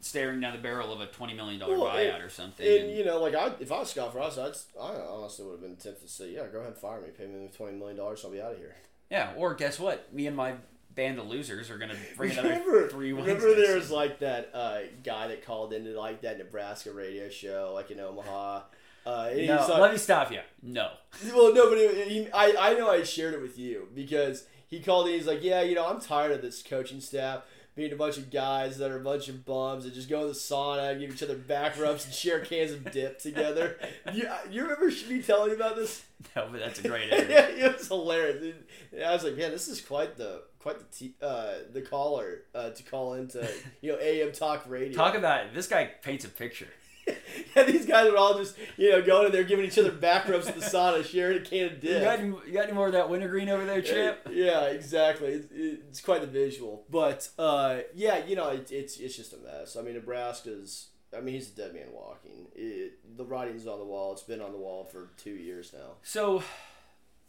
staring down the barrel of a twenty million dollar Well, buyout and- or something. And and- you know, like I, if I was Scott Frost, I'd, I honestly would have been tempted to say, "Yeah, go ahead and fire me. Pay me the twenty million dollars. I'll be out of here." yeah, or guess what? Me and my band of losers are gonna bring another remember, three wins. remember there was like that uh, guy that called into like that Nebraska radio show, like in Omaha. Uh, no, like- let me stop you. No, well, no, but he, he, I, I know I shared it with you because he called in. He's like, yeah, you know, I'm tired of this coaching staff being a bunch of guys that are a bunch of bums and just go in the sauna and give each other back rubs and share cans of dip together. You, you remember me telling you about this? no, but that's a great yeah, it was hilarious. And I was like, man, this is quite the quite the t- uh, the caller uh, to call into you know AM talk radio. Talk about it. This guy paints a picture. yeah, these guys would all just you know going in there giving each other back rubs at the sauna, sharing a can of You dip. got, any, you got any more of that wintergreen over there, Chip? Yeah, exactly. It's, it's quite the visual, but uh, yeah, you know, it, it's it's just a mess. I mean, Nebraska's. I mean, he's a dead man walking. It, the writing's on the wall. It's been on the wall for two years now. So,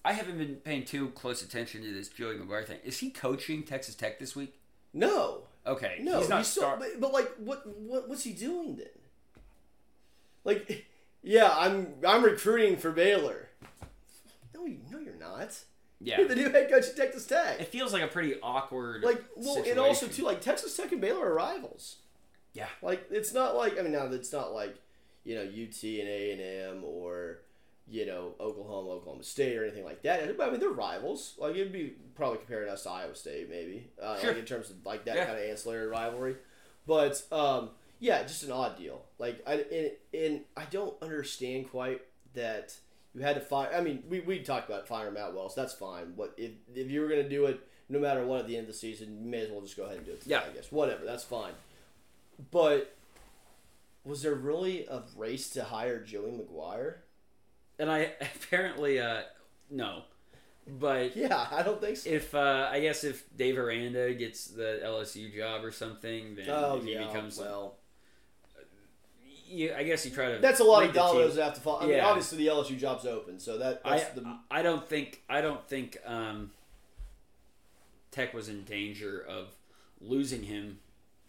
I haven't been paying too close attention to this Joey McGuire thing. Is he coaching Texas Tech this week? No, Okay, no, he's not still, star- but, but like, what what what's he doing then? Like, yeah, I'm I'm recruiting for Baylor. No, you, no, you're not. Yeah, You're the new head coach at Texas Tech. it feels like a pretty awkward. Like, well, and also too, like Texas Tech and Baylor are rivals. Yeah. Like it's not like I mean now it's not like you know UT and A and M or you know Oklahoma Oklahoma State or anything like that. I mean they're rivals. Like it'd be probably comparing us to Iowa State maybe uh, Sure. like in terms of like that Yeah. kind of ancillary rivalry. But um, yeah, just an odd deal. Like I and, and I don't understand quite that you had to fire. I mean we we talked about firing Matt Wells. That's fine. But if if you were gonna do it no matter what at the end of the season, you may as well just go ahead and do it. Today, Yeah. I guess whatever. That's fine. but was there really a race to hire Joey McGuire? And I apparently uh, no, but Yeah, I don't think so. if uh, I guess if Dave Aranda gets the LSU job or something, then oh he yeah, becomes. well, you, I guess you try to. that's a lot of dominoes that have to fall. I mean, Yeah. obviously the LSU job's open, so that I the I don't think I don't think um, Tech was in danger of losing him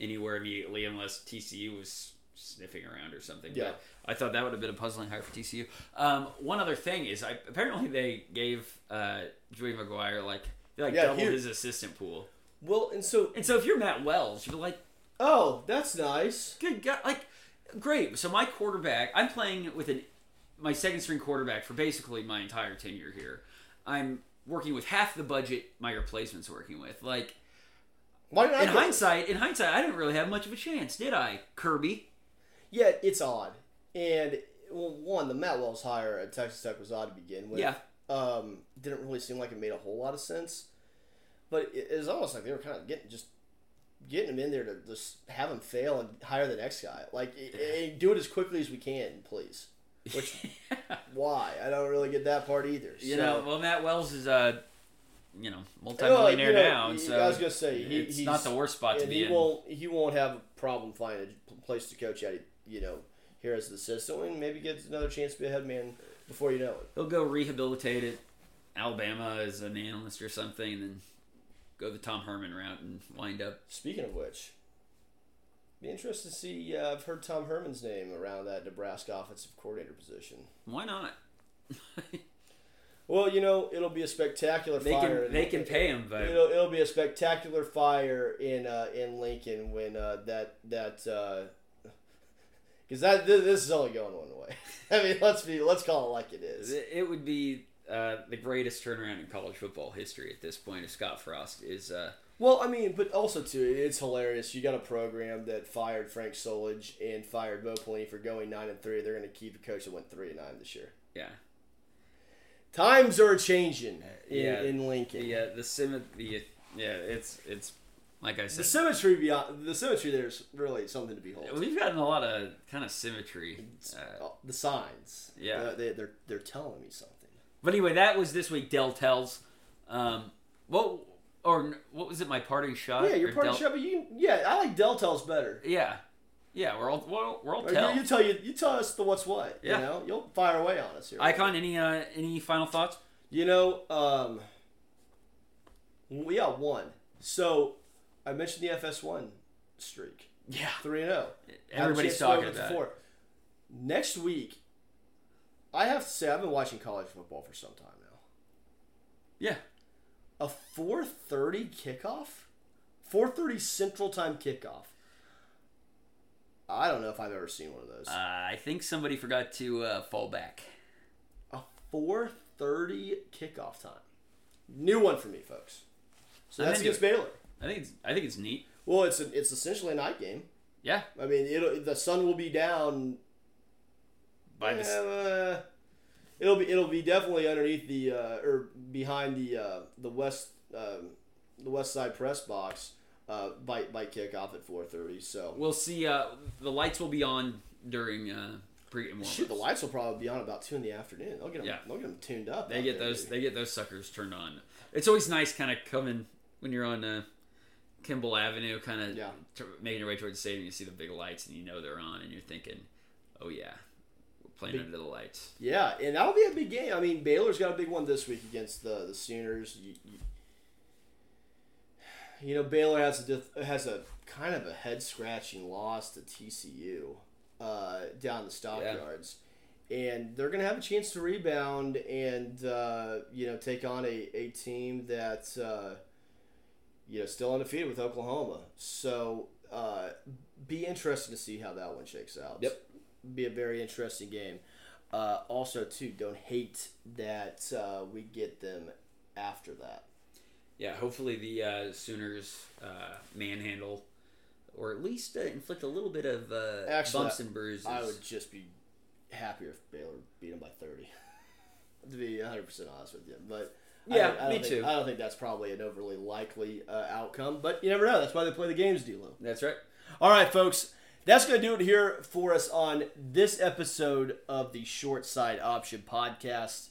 anywhere immediately unless TCU was sniffing around or something. Yeah. But I thought that would have been a puzzling hire for TCU. Um, one other thing is, I apparently they gave uh, Joey McGuire like they like Yeah, doubled here- his assistant pool, well, and so and so if you're Matt Wells, you're like, oh, that's nice. good God, like great. So my quarterback, I'm playing with an my second string quarterback for basically my entire tenure here. I'm working with half the budget my replacement's working with. Like Why did I in go- hindsight, in hindsight, I didn't really have much of a chance, did I, Kirby? Yeah, it's odd. And well, one, the Matt Wells hire at Texas Tech was odd to begin with. Yeah. Um, didn't really seem like it made a whole lot of sense. But it, it was almost like they were kind of getting just getting him in there to just have him fail and hire the next guy. Like, eh, do it as quickly as we can, please. Which why? I don't really get that part either. you So- know, well, Matt Wells is uh, you know, Well, multi-millionaire you know, now, and so I was gonna say he, it's he's not the worst spot to be he in. won't he won't have a problem finding a place to coach at. You know, here as the assistant, and maybe gets another chance to be a head man before you know it. He'll go rehabilitate at Alabama as an analyst or something, and then go the Tom Herman route and wind up. Speaking of which, be interested to see. Uh, I've heard Tom Herman's name around that Nebraska offensive coordinator position. Why not? Well, you know, it'll be a spectacular they fire. can they can pay him, but It'll, it'll be a spectacular fire in uh, in Lincoln when uh, that that because that this, this is only going one way. I mean, let's be let's call it like it is. it would be uh, the greatest turnaround in college football history at this point. If Scott Frost is uh, Well, I mean, but also too, it's hilarious. You got a program that fired Frank Solich and fired Bo Pelini for going nine and three. They're going to keep a coach that went three and nine this year. yeah Times are changing in, Yeah. in Lincoln. the uh, the symmetry. yeah it's it's like I said, The symmetry beyond the symmetry there's really something to behold. We've gotten a lot of kind of symmetry. Uh, uh, the signs, yeah. uh, they, they're they're telling me something. But anyway, that was this week. Dell tells. Um, what or what was it? My parting shot. yeah, you're Or part of Del- show, but you yeah, I like Dell tells better. Yeah, yeah. We're all we're all, we're all tell. You, you tell you you tell us the what's what. Yeah. You know, you'll fire away on us here. Icon. Any uh, any final thoughts? You know, um, we got one. So I mentioned the FS1 streak, Yeah, three and zero. everybody's talking about. it. Next week, I have to say I've been watching college football for some time now. Yeah, A four thirty kickoff, four thirty Central Time kickoff. I don't know if I've ever seen one of those. uh, I think somebody forgot to uh, fall back. A four thirty kickoff time. New one for me, folks. So that's against Baylor. I think it's I think it's neat. Well, it's a, it's essentially a night game. Yeah, I mean, it'll, the sun will be down. By the s- uh, it'll be it'll be definitely underneath the uh, or behind the uh, the west um, the west side press box uh, by by kickoff at four thirty. So we'll see. Uh, the lights will be on during uh, pre and shoot, the lights will probably be on about two in the afternoon. They'll get them. Yeah. They'll get them tuned up. They get there, those. baby. They get those suckers turned on. It's always nice, kind of coming when you're on uh, Kimball Avenue, kind of Yeah. making your way towards the stadium. You see the big lights, and you know they're on, and you're thinking, "Oh yeah, playing Big- under the lights." Yeah, and that'll be a big game. I mean, Baylor's got a big one this week against the the Sooners. You, you, you know, Baylor has a has a kind of a head scratching loss to TCU uh, down the stockyards, and they're going to have a chance to rebound and uh, you know take on a, a team that uh, you know still undefeated with Oklahoma. So uh, be interesting to see how that one shakes out. Yep. Be a very interesting game. Uh, also, too, don't hate that uh, we get them after that. Yeah, hopefully the uh, Sooners uh, manhandle, or at least uh, inflict a little bit of uh, Actually, bumps and bruises. I would just be happier if Baylor beat them by thirty. to be 100 percent honest with you, but I Yeah, don't- I me think- too. I don't think that's probably an overly likely uh, outcome, but you never know. That's why they play the games, D'Lo. That's right. All right, folks. That's going to do it here for us on this episode of the Short Side Option Podcast.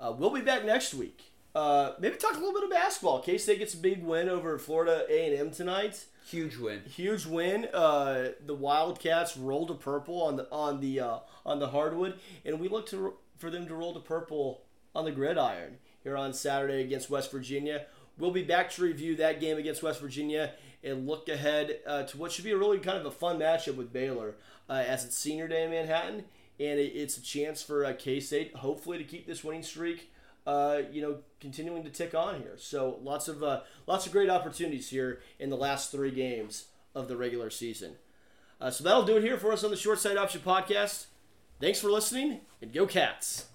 Uh, we'll be back next week. Uh, maybe talk a little bit of basketball. K State gets a big win over Florida A and M tonight. Huge win. Huge win. Uh, the Wildcats rolled to purple on the on the uh, on the hardwood, and we look to for them to roll to purple on the gridiron here on Saturday against West Virginia. We'll be back to review that game against West Virginia and look ahead uh, to what should be a really kind of a fun matchup with Baylor uh, as it's Senior Day in Manhattan, and it, it's a chance for uh, K State hopefully to keep this winning streak. Uh, you know, continuing to tick on here. So lots of uh, lots of great opportunities here in the last three games of the regular season. Uh, so that'll do it here for us on the Short Side Option Podcast. Thanks for listening, and go Cats!